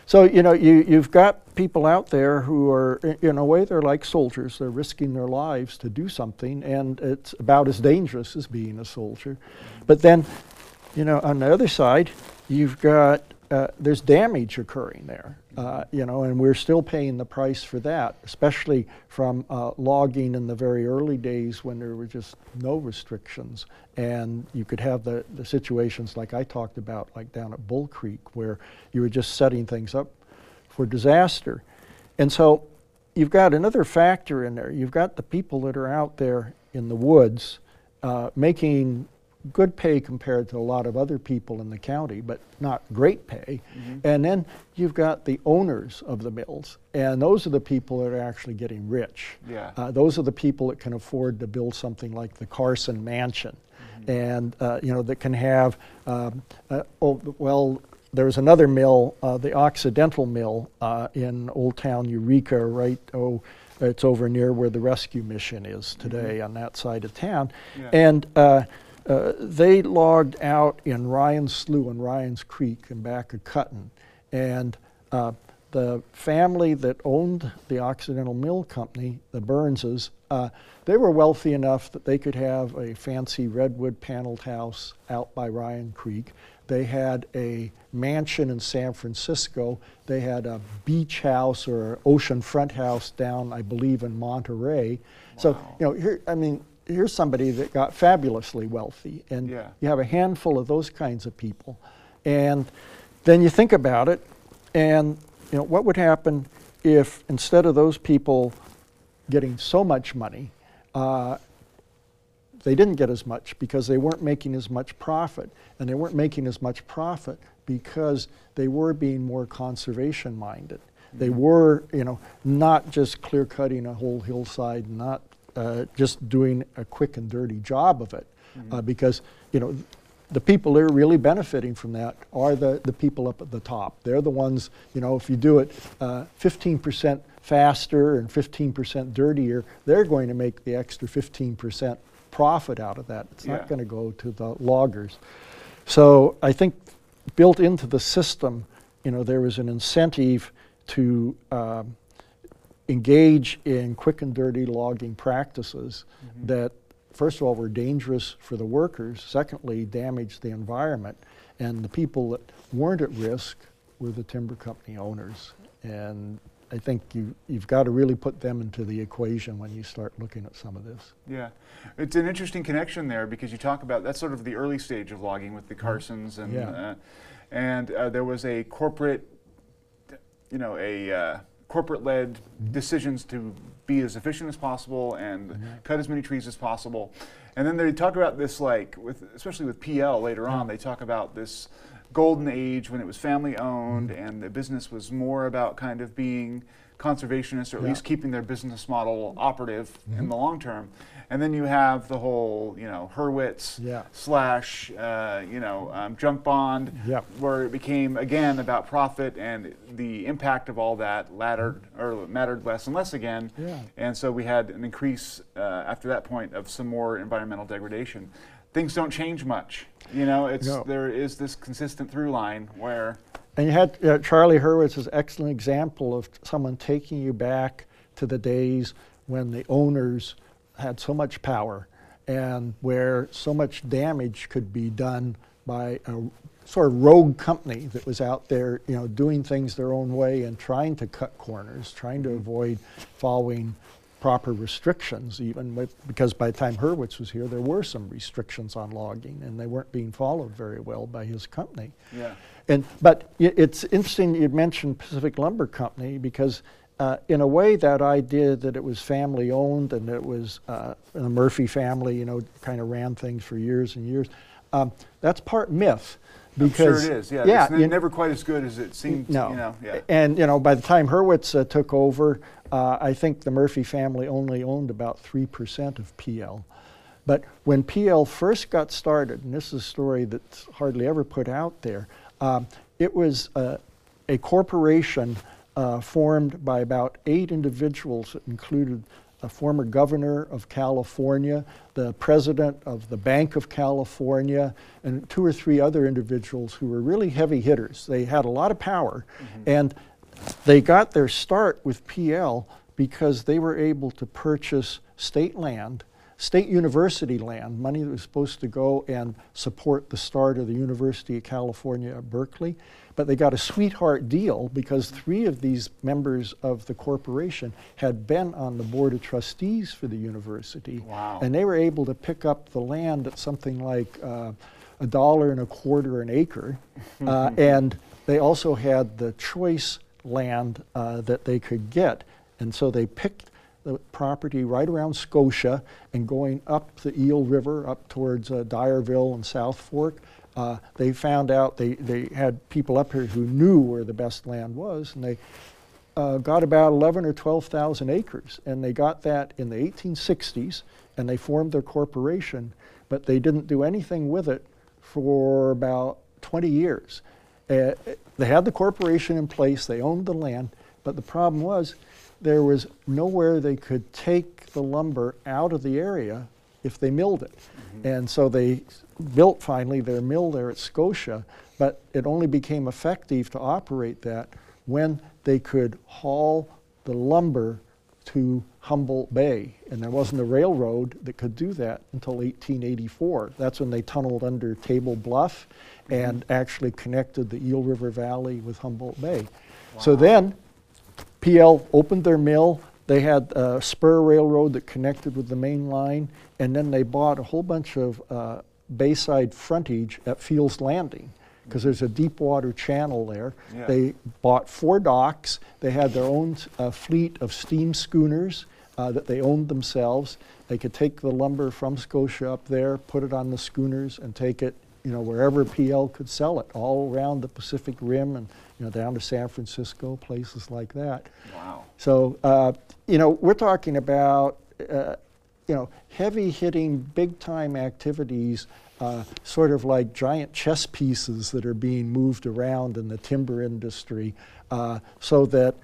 So you know, you you've got people out there who are, in a way, they're like soldiers. They're risking their lives to do something, and it's about as dangerous as being a soldier. But then, you know, on the other side, you've got uh, there's damage occurring there. Uh, you know, and we're still paying the price for that, especially from uh, logging in the very early days when there were just no restrictions, and you could have the, the situations like I talked about, like down at Bull Creek, where you were just setting things up for disaster. And so you've got another factor in there. You've got the people that are out there in the woods uh, making good pay compared to a lot of other people in the county, but not great pay. And then you've got the owners of the mills, and those are the people that are actually getting rich. Yeah. Uh, those are the people that can afford to build something like the Carson Mansion, and uh, you know that can have. Um, uh, oh, well, there's another mill, uh, the Occidental Mill uh, in Old Town Eureka, right? Oh, it's over near where the rescue mission is today on that side of town, Yeah. and. Uh, uh, they logged out in Ryan's Slough and Ryan's Creek and back of Cutten, and uh, the family that owned the Occidental Mill Company, the Burnses, uh, they were wealthy enough that they could have a fancy redwood paneled house out by Ryan Creek. They had a mansion in San Francisco. They had a beach house or oceanfront house down, I believe, in Monterey. So, you know, here, I mean, here's somebody that got fabulously wealthy, and Yeah. you have a handful of those kinds of people, and then you think about it, and you know what would happen if instead of those people getting so much money, uh, they didn't get as much because they weren't making as much profit. And they weren't making as much profit because they were being more conservation minded. They were, you know, not just clear cutting a whole hillside, not uh, just doing a quick and dirty job of it. Uh, because, you know, the people that are really benefiting from that are the, the people up at the top. They're the ones, you know, if you do it uh, 15% faster and 15% dirtier, they're going to make the extra 15% profit out of that. It's Yeah. not going to go to the loggers. So I think built into the system, you know, there was an incentive to um, engage in quick and dirty logging practices that, first of all, were dangerous for the workers, secondly, damaged the environment, and the people that weren't at risk were the timber company owners. And I think you, you've got to really put them into the equation when you start looking at some of this. Yeah, it's an interesting connection there because you talk about that's sort of the early stage of logging with the Carsons and Yeah. uh, and uh, there was a corporate, you know, a uh, corporate-led decisions to be as efficient as possible and mm-hmm. cut as many trees as possible, and then they talk about this like with especially with PL later on mm-hmm. they talk about this golden age when it was family owned mm-hmm. and the business was more about kind of being conservationist or at Yeah. least keeping their business model operative in the long term. And then you have the whole, you know, Hurwitz Yeah. slash, uh, you know, um, junk bond, Yep. where it became again about profit and the impact of all that laddered or mattered less and less again. Yeah. And so we had an increase uh, after that point of some more environmental degradation. Things don't change much, you know. It's No. there is this consistent through line where And you had uh, Charlie Hurwitz is an excellent example of someone taking you back to the days when the owners had so much power and where so much damage could be done by a sort of rogue company that was out there, you know, doing things their own way and trying to cut corners, trying to avoid following proper restrictions even with, because by the time Hurwitz was here there were some restrictions on logging and they weren't being followed very well by his company. yeah. And, but it's interesting you mentioned Pacific Lumber Company because uh, in a way that idea that it was family owned and it was uh, the Murphy family, you know, kind of ran things for years and years, um, that's part myth. I'm Because, sure it is. Yeah, yeah it's you- never quite as good as it seemed. no. You know, yeah. And, you know, by the time Hurwitz uh, took over, uh, I think the Murphy family only owned about 3% of PL. But when PL first got started, and this is a story that's hardly ever put out there, um, it was uh, a corporation uh, formed by about eight individuals that included a former governor of California, the president of the Bank of California, and two or three other individuals who were really heavy hitters. They had a lot of power, and they got their start with PL because they were able to purchase state land, state university land, money that was supposed to go and support the start of the University of California at Berkeley. But they got a sweetheart deal because three of these members of the corporation had been on the board of trustees for the university. Wow. And they were able to pick up the land at something like uh, a dollar and a quarter an acre. Uh, and they also had the choice land uh, that they could get. And so they picked the property right around Scotia and going up the Eel River up towards uh, Dyerville and South Fork. Uh, they found out they, they had people up here who knew where the best land was, and they uh, got about 11 or 12,000 acres, and they got that in the 1860s, and they formed their corporation, but they didn't do anything with it for about 20 years. Uh, they had the corporation in place, they owned the land, but the problem was there was nowhere they could take the lumber out of the area if they milled it. Mm-hmm. And so they built finally their mill there at Scotia, but it only became effective to operate that when they could haul the lumber to Humboldt Bay. And there wasn't a railroad that could do that until 1884. That's when they tunneled under Table Bluff mm-hmm. and actually connected the Eel River Valley with Humboldt Bay. So then PL opened their mill they had a spur railroad that connected with the main line, and then they bought a whole bunch of uh, bayside frontage at Fields Landing because there's a deep water channel there. Yeah. They bought four docks. They had their own uh, fleet of steam schooners uh, that they owned themselves. They could take the lumber from Scotia up there, put it on the schooners, and take it, you know, wherever PL could sell it, all around the Pacific Rim and you know down to San Francisco, places like that. Wow. So, uh, you know, we're talking about, uh, you know, heavy hitting, big time activities, uh, sort of like giant chess pieces that are being moved around in the timber industry, uh, so that,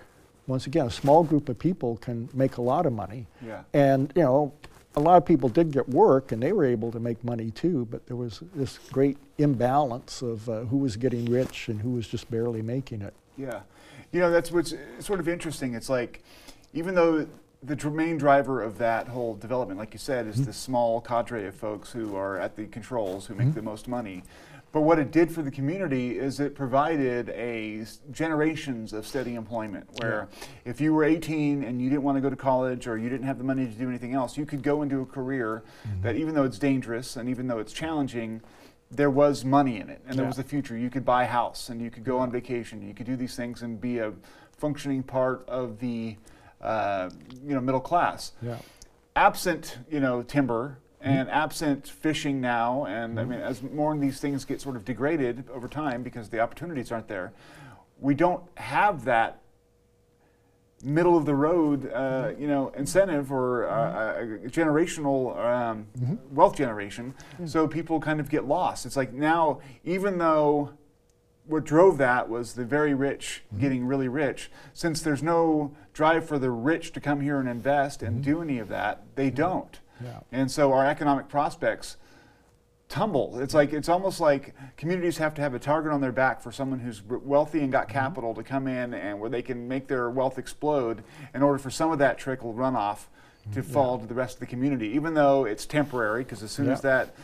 once again, a small group of people can make a lot of money. Yeah. And, you know, a lot of people did get work and they were able to make money too, but there was this great imbalance of uh, who was getting rich and who was just barely making it. Yeah. You know, that's what's sort of interesting. It's like, even though the main driver of that whole development, like you said, is the small cadre of folks who are at the controls who make the most money. But what it did for the community is it provided a generations of steady employment. Where if you were 18 and you didn't want to go to college or you didn't have the money to do anything else, you could go into a career that, even though it's dangerous and even though it's challenging, there was money in it and there was a future. You could buy a house and you could go on vacation. You could do these things and be a functioning part of the uh, you know middle class. Yeah. Absent you know timber and absent fishing now, and I mean as more of these things get sort of degraded over time because the opportunities aren't there, we don't have that middle of the road, uh, you know, incentive or uh, a generational um, wealth generation. So people kind of get lost. It's like now, even though what drove that was the very rich getting really rich, since there's no drive for the rich to come here and invest and do any of that, they don't. Yeah. And so our economic prospects tumble. It's like it's almost like communities have to have a target on their back for someone who's wealthy and got mm-hmm. capital to come in and where they can make their wealth explode in order for some of that trickle runoff to mm-hmm. fall to the rest of the community, even though it's temporary. Because as soon as that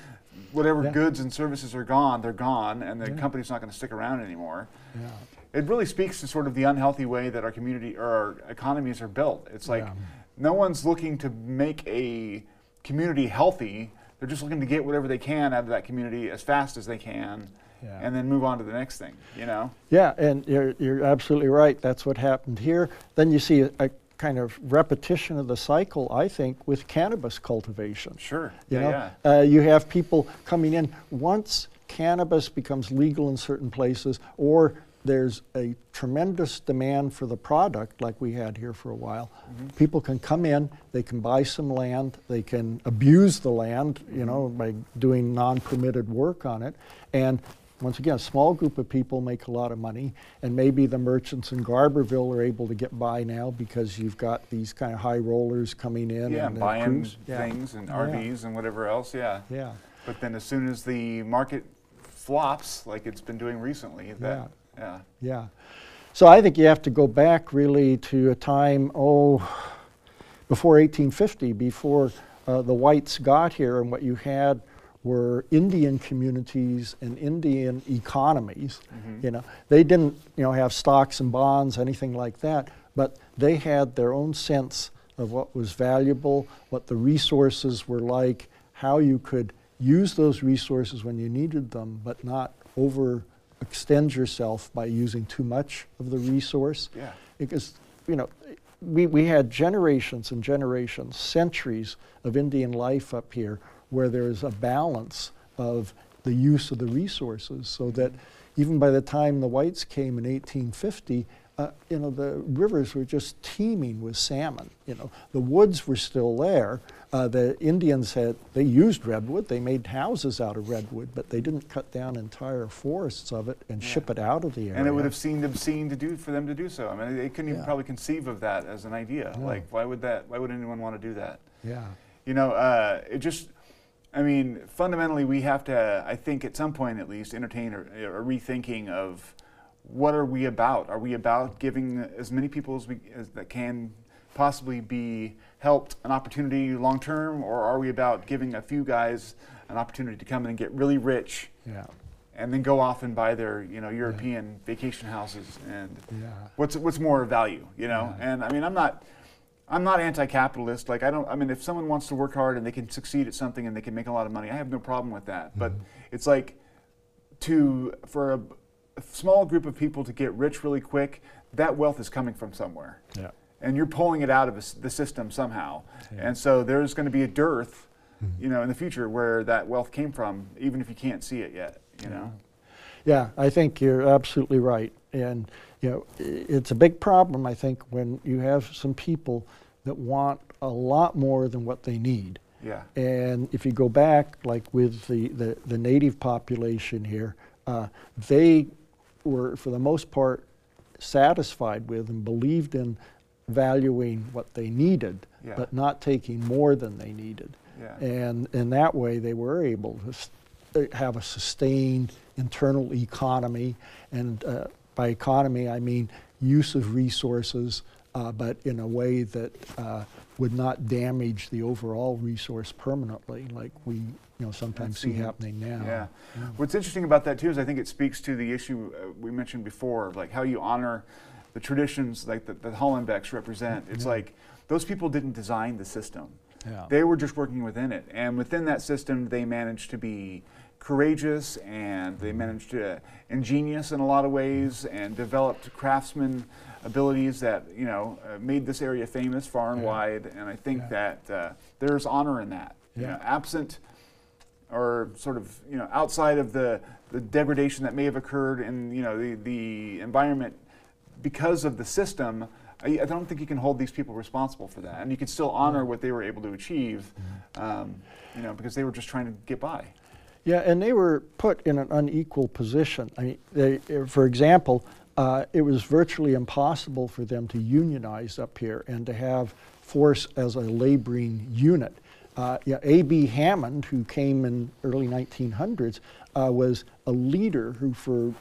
whatever Yeah. goods and services are gone, they're gone, and the Yeah. company's not going to stick around anymore. Yeah. It really speaks to sort of the unhealthy way that our community or our economies are built. It's like Yeah. no one's looking to make a community healthy. They're just looking to get whatever they can out of that community as fast as they can, Yeah. and then move on to the next thing. You know? Yeah, and you're, you're absolutely right. That's what happened here. Then you see a, a kind of repetition of the cycle, I think, with cannabis cultivation. Sure. You yeah. know, yeah. Uh, you have people coming in once cannabis becomes legal in certain places, or there's a tremendous demand for the product, like we had here for a while. Mm-hmm. People can come in, they can buy some land, they can abuse the land, you know, Mm-hmm. by doing non-permitted work on it, and once again, a small group of people make a lot of money, and maybe the merchants in Garberville are able to get by now because you've got these kind of high rollers coming in Yeah, and buying yeah. things and Yeah. RVs and whatever else. Yeah. Yeah. But then as soon as the market flops, like it's been doing recently, that yeah. Yeah. Yeah. So I think you have to go back really to a time, oh, before 1850, before uh, the whites got here, and what you had were Indian communities and Indian economies. You know, they didn't, you know, have stocks and bonds, anything like that, but they had their own sense of what was valuable, what the resources were like, how you could use those resources when you needed them, but not over extend yourself by using too much of the resource. Yeah. Because, you know, we, we had generations and generations, centuries of Indian life up here where there's a balance of the use of the resources so that even by the time the whites came in 1850, uh, you know, the rivers were just teeming with salmon. You know, the woods were still there. Uh, the Indians had, they used redwood, they made houses out of redwood, but they didn't cut down entire forests of it and ship it out of the area. And it would have seemed obscene to do for them to do so. I mean, they couldn't even probably conceive of that as an idea. No. Like, why would that? Why would anyone want to do that? Yeah. You know, uh, it just. I mean, fundamentally, we have to. I think at some point, at least, entertain a, a rethinking of what are we about? Are we about giving as many people as we as that can possibly be helped an opportunity long term, or are we about giving a few guys an opportunity to come in and get really rich? Yeah. and then go off and buy their you know European vacation houses and Yeah. what's what's more value you know Yeah. and I mean I'm not I'm not anti-capitalist. Like I don't. I mean, if someone wants to work hard and they can succeed at something and they can make a lot of money, I have no problem with that. Mm-hmm. But it's like to for a small group of people to get rich really quick. That wealth is coming from somewhere, Yeah. and you're pulling it out of a the system somehow. And so there's going to be a dearth, you know, in the future where that wealth came from, even if you can't see it yet. You know. Yeah, I think you're absolutely right. And, you know, it's a big problem, I think, when you have some people that want a lot more than what they need. Yeah. And if you go back, like with the, the, the native population here, uh, they were, for the most part, satisfied with and believed in valuing what they needed, Yeah. but not taking more than they needed. Yeah. And in that way, they were able to uh, have a sustained internal economy. And uh, by economy, I mean use of resources, uh, but in a way that uh, would not damage the overall resource permanently, like we you know, sometimes see seen. happening now. Yeah. What's interesting about that too is I think it speaks to the issue uh, we mentioned before, of like how you honor the traditions like that the Hollenbecks represent. It's like those people didn't design the system. Yeah. They were just working within it. And within that system, they managed to be courageous and they managed to ingenious in a lot of ways and developed craftsman abilities that, you know, uh, made this area famous far and Yeah. wide. And I think Yeah. that uh, there's honor in that. You Yeah. know, absent or sort of you know outside of the the degradation that may have occurred in you know the the environment because of the system. I, I don't think you can hold these people responsible for that, and you can still honor what they were able to achieve, um, you know, because they were just trying to get by. Yeah, and they were put in an unequal position. I mean, they, for example, uh, it was virtually impossible for them to unionize up here and to have force as a laboring unit. Uh, yeah, A.B. Hammond, who came in early 1900s, uh, was a leader who, for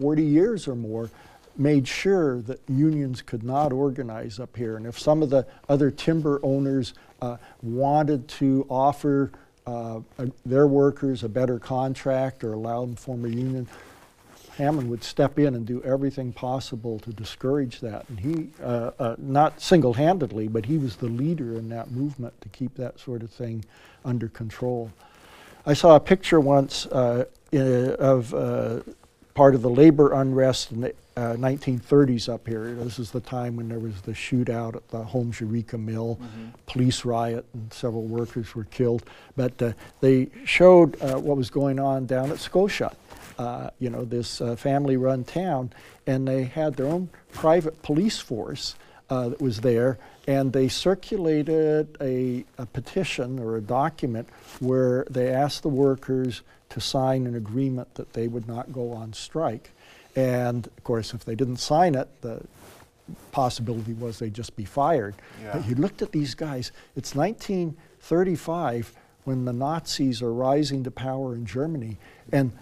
40 years or more, made sure that unions could not organize up here. And if some of the other timber owners uh, wanted to offer uh, their workers a better contract or allow them to form a union, Hammond would step in and do everything possible to discourage that. And he, uh, uh, not single handedly, but he was the leader in that movement to keep that sort of thing under control. I saw a picture once uh, of uh, part of the labor unrest in the uh, 1930s up here. This is the time when there was the shootout at the Holmes Eureka Mill, police riot, and several workers were killed. But uh, they showed uh, what was going on down at Scotia, uh, you know, this uh, family run town, and they had their own private police force uh, that was there, and they circulated a, a petition or a document where they asked the workers to sign an agreement that they would not go on strike. And of course, if they didn't sign it, the possibility was they'd just be fired. But you looked at these guys, it's 1935 when the Nazis are rising to power in Germany, and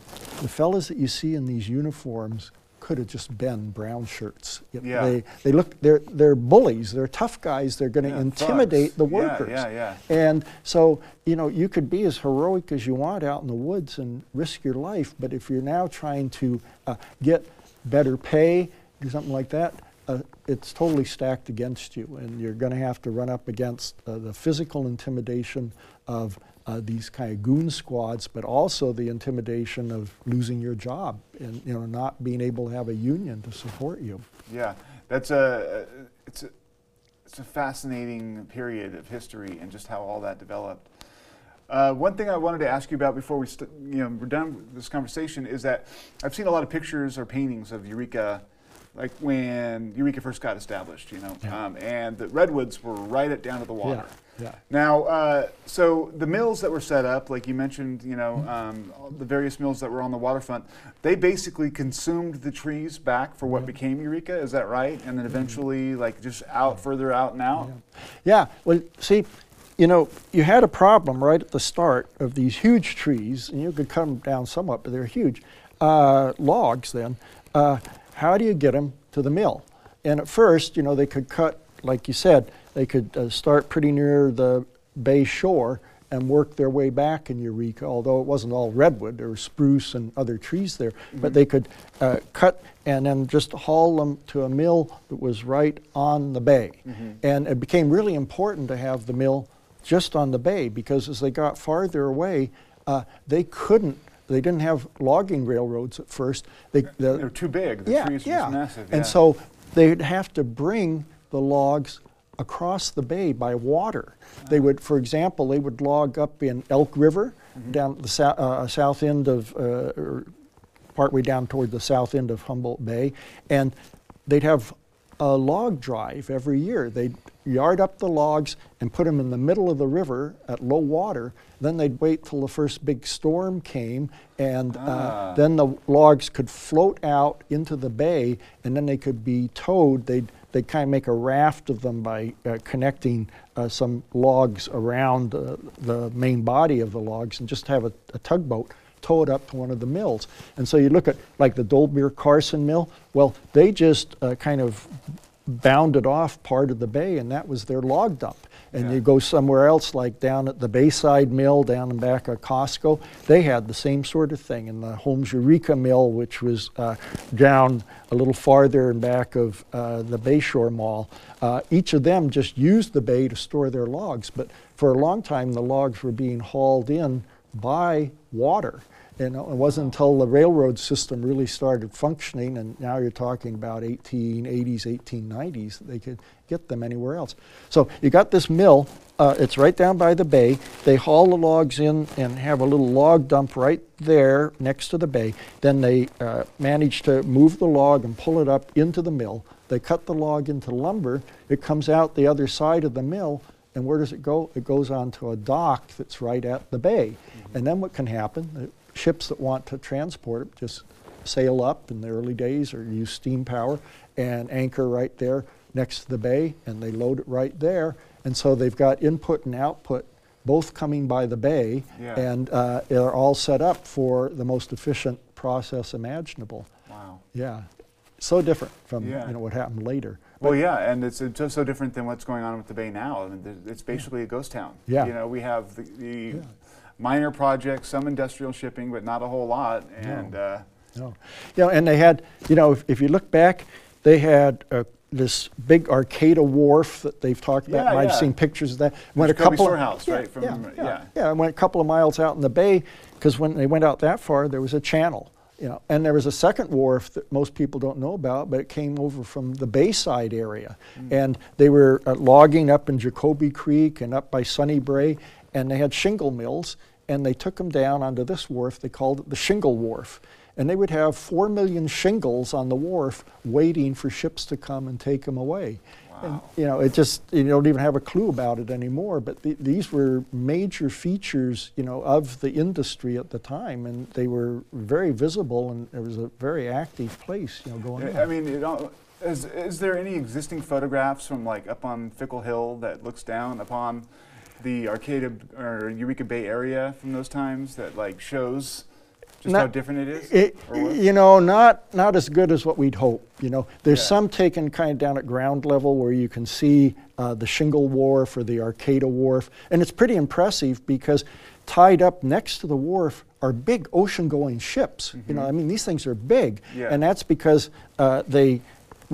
the fellas that you see in these uniforms could have just been brown shirts. Yeah. They, they look, they're, they're bullies, they're tough guys, they're going to Yeah, intimidate thugs. the workers. yeah, yeah. yeah. And so, you know, you could be as heroic as you want out in the woods and risk your life, but if you're now trying to uh, get better pay or something like that, uh, it's totally stacked against you, and you're going to have to run up against uh, the physical intimidation of uh, these kind of goon squads, but also the intimidation of losing your job and you know not being able to have a union to support you. Yeah, that's a it's a it's a fascinating period of history and just how all that developed. Uh, one thing I wanted to ask you about before we st- you know we're done with this conversation is that I've seen a lot of pictures or paintings of Eureka, like when Eureka first got established, you know, Yeah. um, and the redwoods were right at down to the water. Yeah, yeah. Now, uh, so the mills that were set up, like you mentioned, you know, Mm-hmm. um, the various mills that were on the waterfront, they basically consumed the trees back for what became Eureka. Is that right? And then eventually, like just out further out and out. Yeah, well, see, you know, you had a problem right at the start of these huge trees, and you could cut them down somewhat, but they're huge uh, logs then. Uh, how do you get them to the mill? And at first, you know, they could cut, like you said, they could uh, start pretty near the bay shore and work their way back in Eureka, although it wasn't all redwood, there was spruce and other trees there. But they could uh, cut and then just haul them to a mill that was right on the bay. And it became really important to have the mill just on the bay because as they got farther away, uh, they couldn't, they didn't have logging railroads at first. They, the, They're too big. The yeah, trees yeah. massive. yeah. And so they'd have to bring the logs across the bay by water. They would, for example, they would log up in Elk River Mm-hmm. down the sou- uh, south end of, uh, partway down toward the south end of Humboldt Bay, and they'd have a log drive every year. They'd yard up the logs and put them in the middle of the river at low water. Then they'd wait till the first big storm came, and Ah. uh, then the logs could float out into the bay, and then they could be towed. They'd they'd kind of make a raft of them by uh, connecting uh, some logs around uh, the main body of the logs, and just have a, a tugboat tow it up to one of the mills. And so you look at like the Dolbeer Carson mill. Well, they just uh, kind of bounded off part of the bay, and that was their log dump. And Yeah. you go somewhere else, like down at the Bayside Mill, down in back of Costco, they had the same sort of thing. And the Holmes Eureka Mill, which was uh, down a little farther in back of uh, the Bayshore Mall, uh, each of them just used the bay to store their logs. But for a long time, the logs were being hauled in by water. And it wasn't until the railroad system really started functioning, and now you're talking about 1880s, 1890s, that they could get them anywhere else. So you got this mill, uh, it's right down by the bay. They haul the logs in and have a little log dump right there next to the bay. Then they uh, manage to move the log and pull it up into the mill. They cut the log into lumber. It comes out the other side of the mill, and where does it go? It goes onto a dock that's right at the bay. And then what can happen? Ships that want to transport it just sail up in the early days or use steam power and anchor right there next to the bay and they load it right there. And so they've got input and output both coming by the bay Yeah. and uh, they're all set up for the most efficient process imaginable. wow. Yeah. So different from Yeah. you know what happened later. Well, yeah, and it's just so different than what's going on with the Bay now. I mean, it's basically a ghost town. Yeah. You know, we have the, the minor projects, some industrial shipping, but not a whole lot. And uh, No. You know, and they had, you know, if, if you look back, they had uh, this big Arcata wharf that they've talked about. Yeah, i've yeah. seen pictures of that. Went a couple Storehouse, yeah, right, from- yeah, yeah. yeah, went a couple of miles out in the bay because when they went out that far, there was a channel. You know, and there was a second wharf that most people don't know about, but it came over from the Bayside area, Mm. and they were uh, logging up in Jacoby Creek and up by Sunny Brae, and they had shingle mills, and they took them down onto this wharf. They called it the Shingle Wharf, and they would have four million shingles on the wharf waiting for ships to come and take them away. And, Wow. you know, it just you don't even have a clue about it anymore. But th- these were major features, you know, of the industry at the time, and they were very visible, and it was a very active place, you know, going on. I mean, you know, is, is there any existing photographs from like up on Fickle Hill that looks down upon the Arcata or Eureka Bay area from those times that like shows just Not- how different it is? It, you know, not not as good as what we'd hope. You know, there's Yeah. some taken kind of down at ground level where you can see uh, the Shingle Wharf or the Arcata Wharf, and it's pretty impressive because tied up next to the wharf are big ocean-going ships. You know, I mean, these things are big, Mm-hmm. Yeah. and that's because uh, they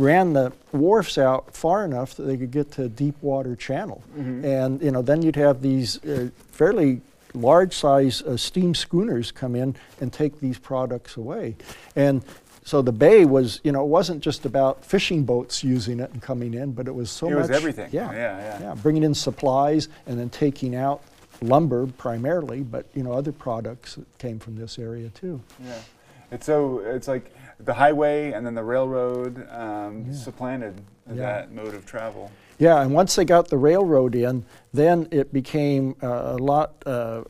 ran the wharfs out far enough that they could get to deep water Channel, Mm-hmm. and you know, then you'd have these uh, fairly large size uh, steam schooners come in and take these products away. And so the bay was, you know, it wasn't just about fishing boats using it and coming in, but it was so It much. was everything. Yeah, Yeah, yeah. bringing in supplies and then taking out lumber primarily, but you know, other products that came from this area too. Yeah, it's so it's like the highway and then the railroad um, Yeah. supplanted Yeah. that mode of travel. Yeah, and once they got the railroad in, then it became uh, a lot uh,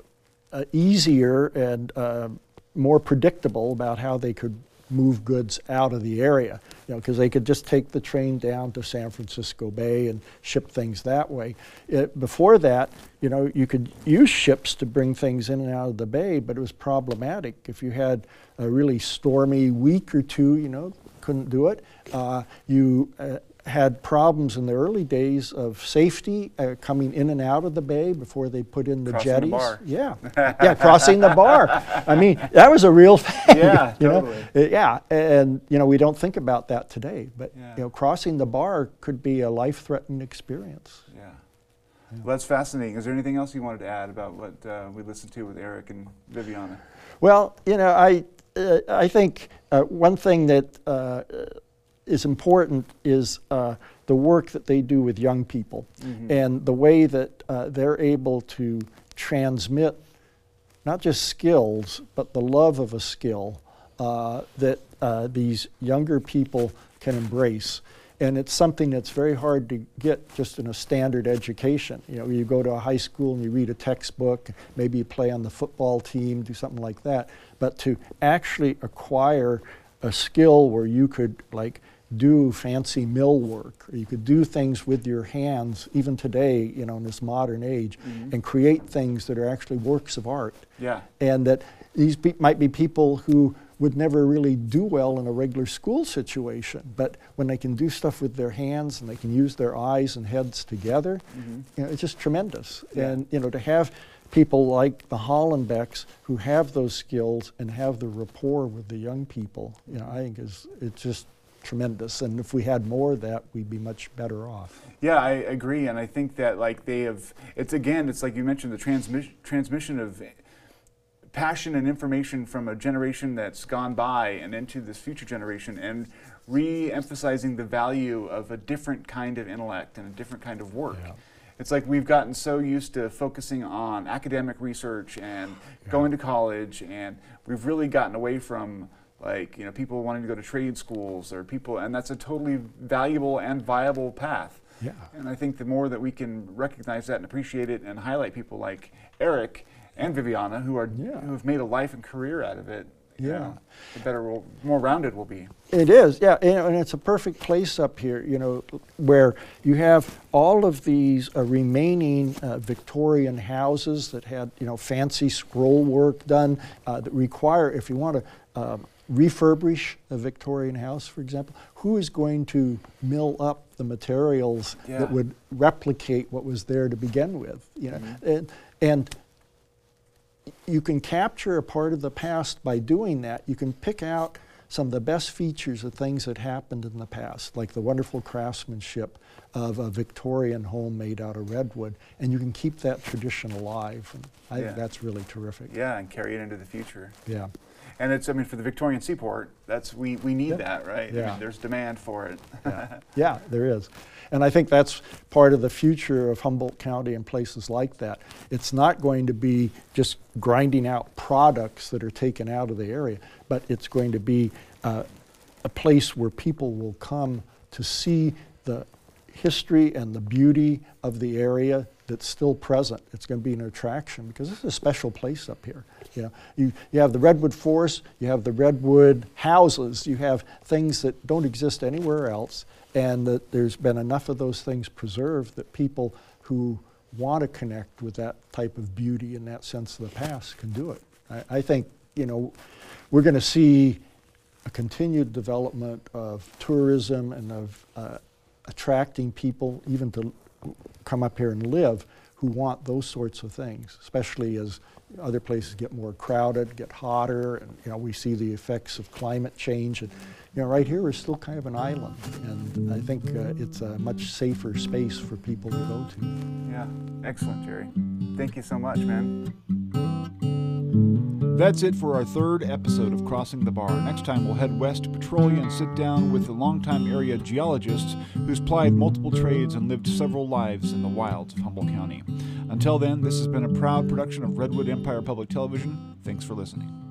uh, easier and uh, more predictable about how they could move goods out of the area. You know, because they could just take the train down to San Francisco Bay and ship things that way. It, before that, you know, you could use ships to bring things in and out of the bay, but it was problematic if you had a really stormy week or two. You know, couldn't do it. Uh, you uh, had problems in the early days of safety uh, coming in and out of the bay before they put in the Crossing the jetties. bar. Yeah, yeah, crossing the bar. I mean, that was a real thing. Yeah, you know? totally. Uh, yeah, and you know we don't think about that today, but Yeah. you know, crossing the bar could be a life-threatening experience. Yeah. Well, that's fascinating. Is there anything else you wanted to add about what uh, we listened to with Eric and Viviana? Well, you know, I uh, I think uh, one thing that uh, is important is uh, the work that they do with young people, and the way that uh, they're able to transmit not just skills, but the love of a skill uh, that uh, these younger people can embrace. And it's something that's very hard to get just in a standard education. You know, you go to a high school and you read a textbook, maybe you play on the football team, do something like that. But to actually acquire a skill where you could like do fancy mill work, or you could do things with your hands, even today, you know, in this modern age, mm-hmm. and create things that are actually works of art Yeah. and that these might be people who would never really do well in a regular school situation, but when they can do stuff with their hands and they can use their eyes and heads together, mm-hmm. you know, it's just tremendous. Yeah. And you know, to have people like the Hollenbecks who have those skills and have the rapport with the young people, you know, I think is it's just tremendous. And if we had more of that, we'd be much better off. Yeah, I agree, and I think that like they have. It's again, it's like you mentioned the transmission transmission of passion and information from a generation that's gone by and into this future generation, and re-emphasizing the value of a different kind of intellect and a different kind of work. Yeah. It's like we've gotten so used to focusing on academic research and going to college, and we've really gotten away from like you know people wanting to go to trade schools or people, and that's a totally valuable and viable path. Yeah. And I think the more that we can recognize that and appreciate it and highlight people like Eric and Viviana who are Yeah. who have made a life and career out of it, you Yeah. know, the better, we'll, more rounded we'll be. It is, yeah, and, and it's a perfect place up here, you know, where you have all of these uh, remaining uh, Victorian houses that had, you know, fancy scroll work done uh, that require, if you want to um, refurbish a Victorian house, for example, who is going to mill up the materials Yeah. that would replicate what was there to begin with, you know, mm-hmm. and, and you can capture a part of the past by doing that. You can pick out some of the best features of things that happened in the past, like the wonderful craftsmanship of a Victorian home made out of redwood, and you can keep that tradition alive. And I Yeah. think that's really terrific. Yeah, and carry it into the future. Yeah. And it's, I mean, for the Victorian seaport, that's we, we need Yeah. that, right? I mean, there's demand for it. Yeah, there is. And I think that's part of the future of Humboldt County and places like that. It's not going to be just grinding out products that are taken out of the area, but it's going to be uh, a place where people will come to see the history and the beauty of the area that's still present. It's going to be an attraction because this is a special place up here. You know, you, you have the redwood forest, you have the redwood houses, you have things that don't exist anywhere else, and that there's been enough of those things preserved that people who want to connect with that type of beauty and that sense of the past can do it. I, I think you know we're going to see a continued development of tourism and of uh, attracting people even to come up here and live who want those sorts of things, especially as other places get more crowded, get hotter, and you know we see the effects of climate change. And you know, right here is still kind of an island, and I think uh, it's a much safer space for people to go to. yeah, excellent, Jerry. Thank you so much, man. That's it for our third episode of Crossing the Bar. Next time, we'll head west to Petrolia and sit down with the longtime area geologist who's plied multiple trades and lived several lives in the wilds of Humboldt County. Until then, this has been a proud production of Redwood Empire Public Television. Thanks for listening.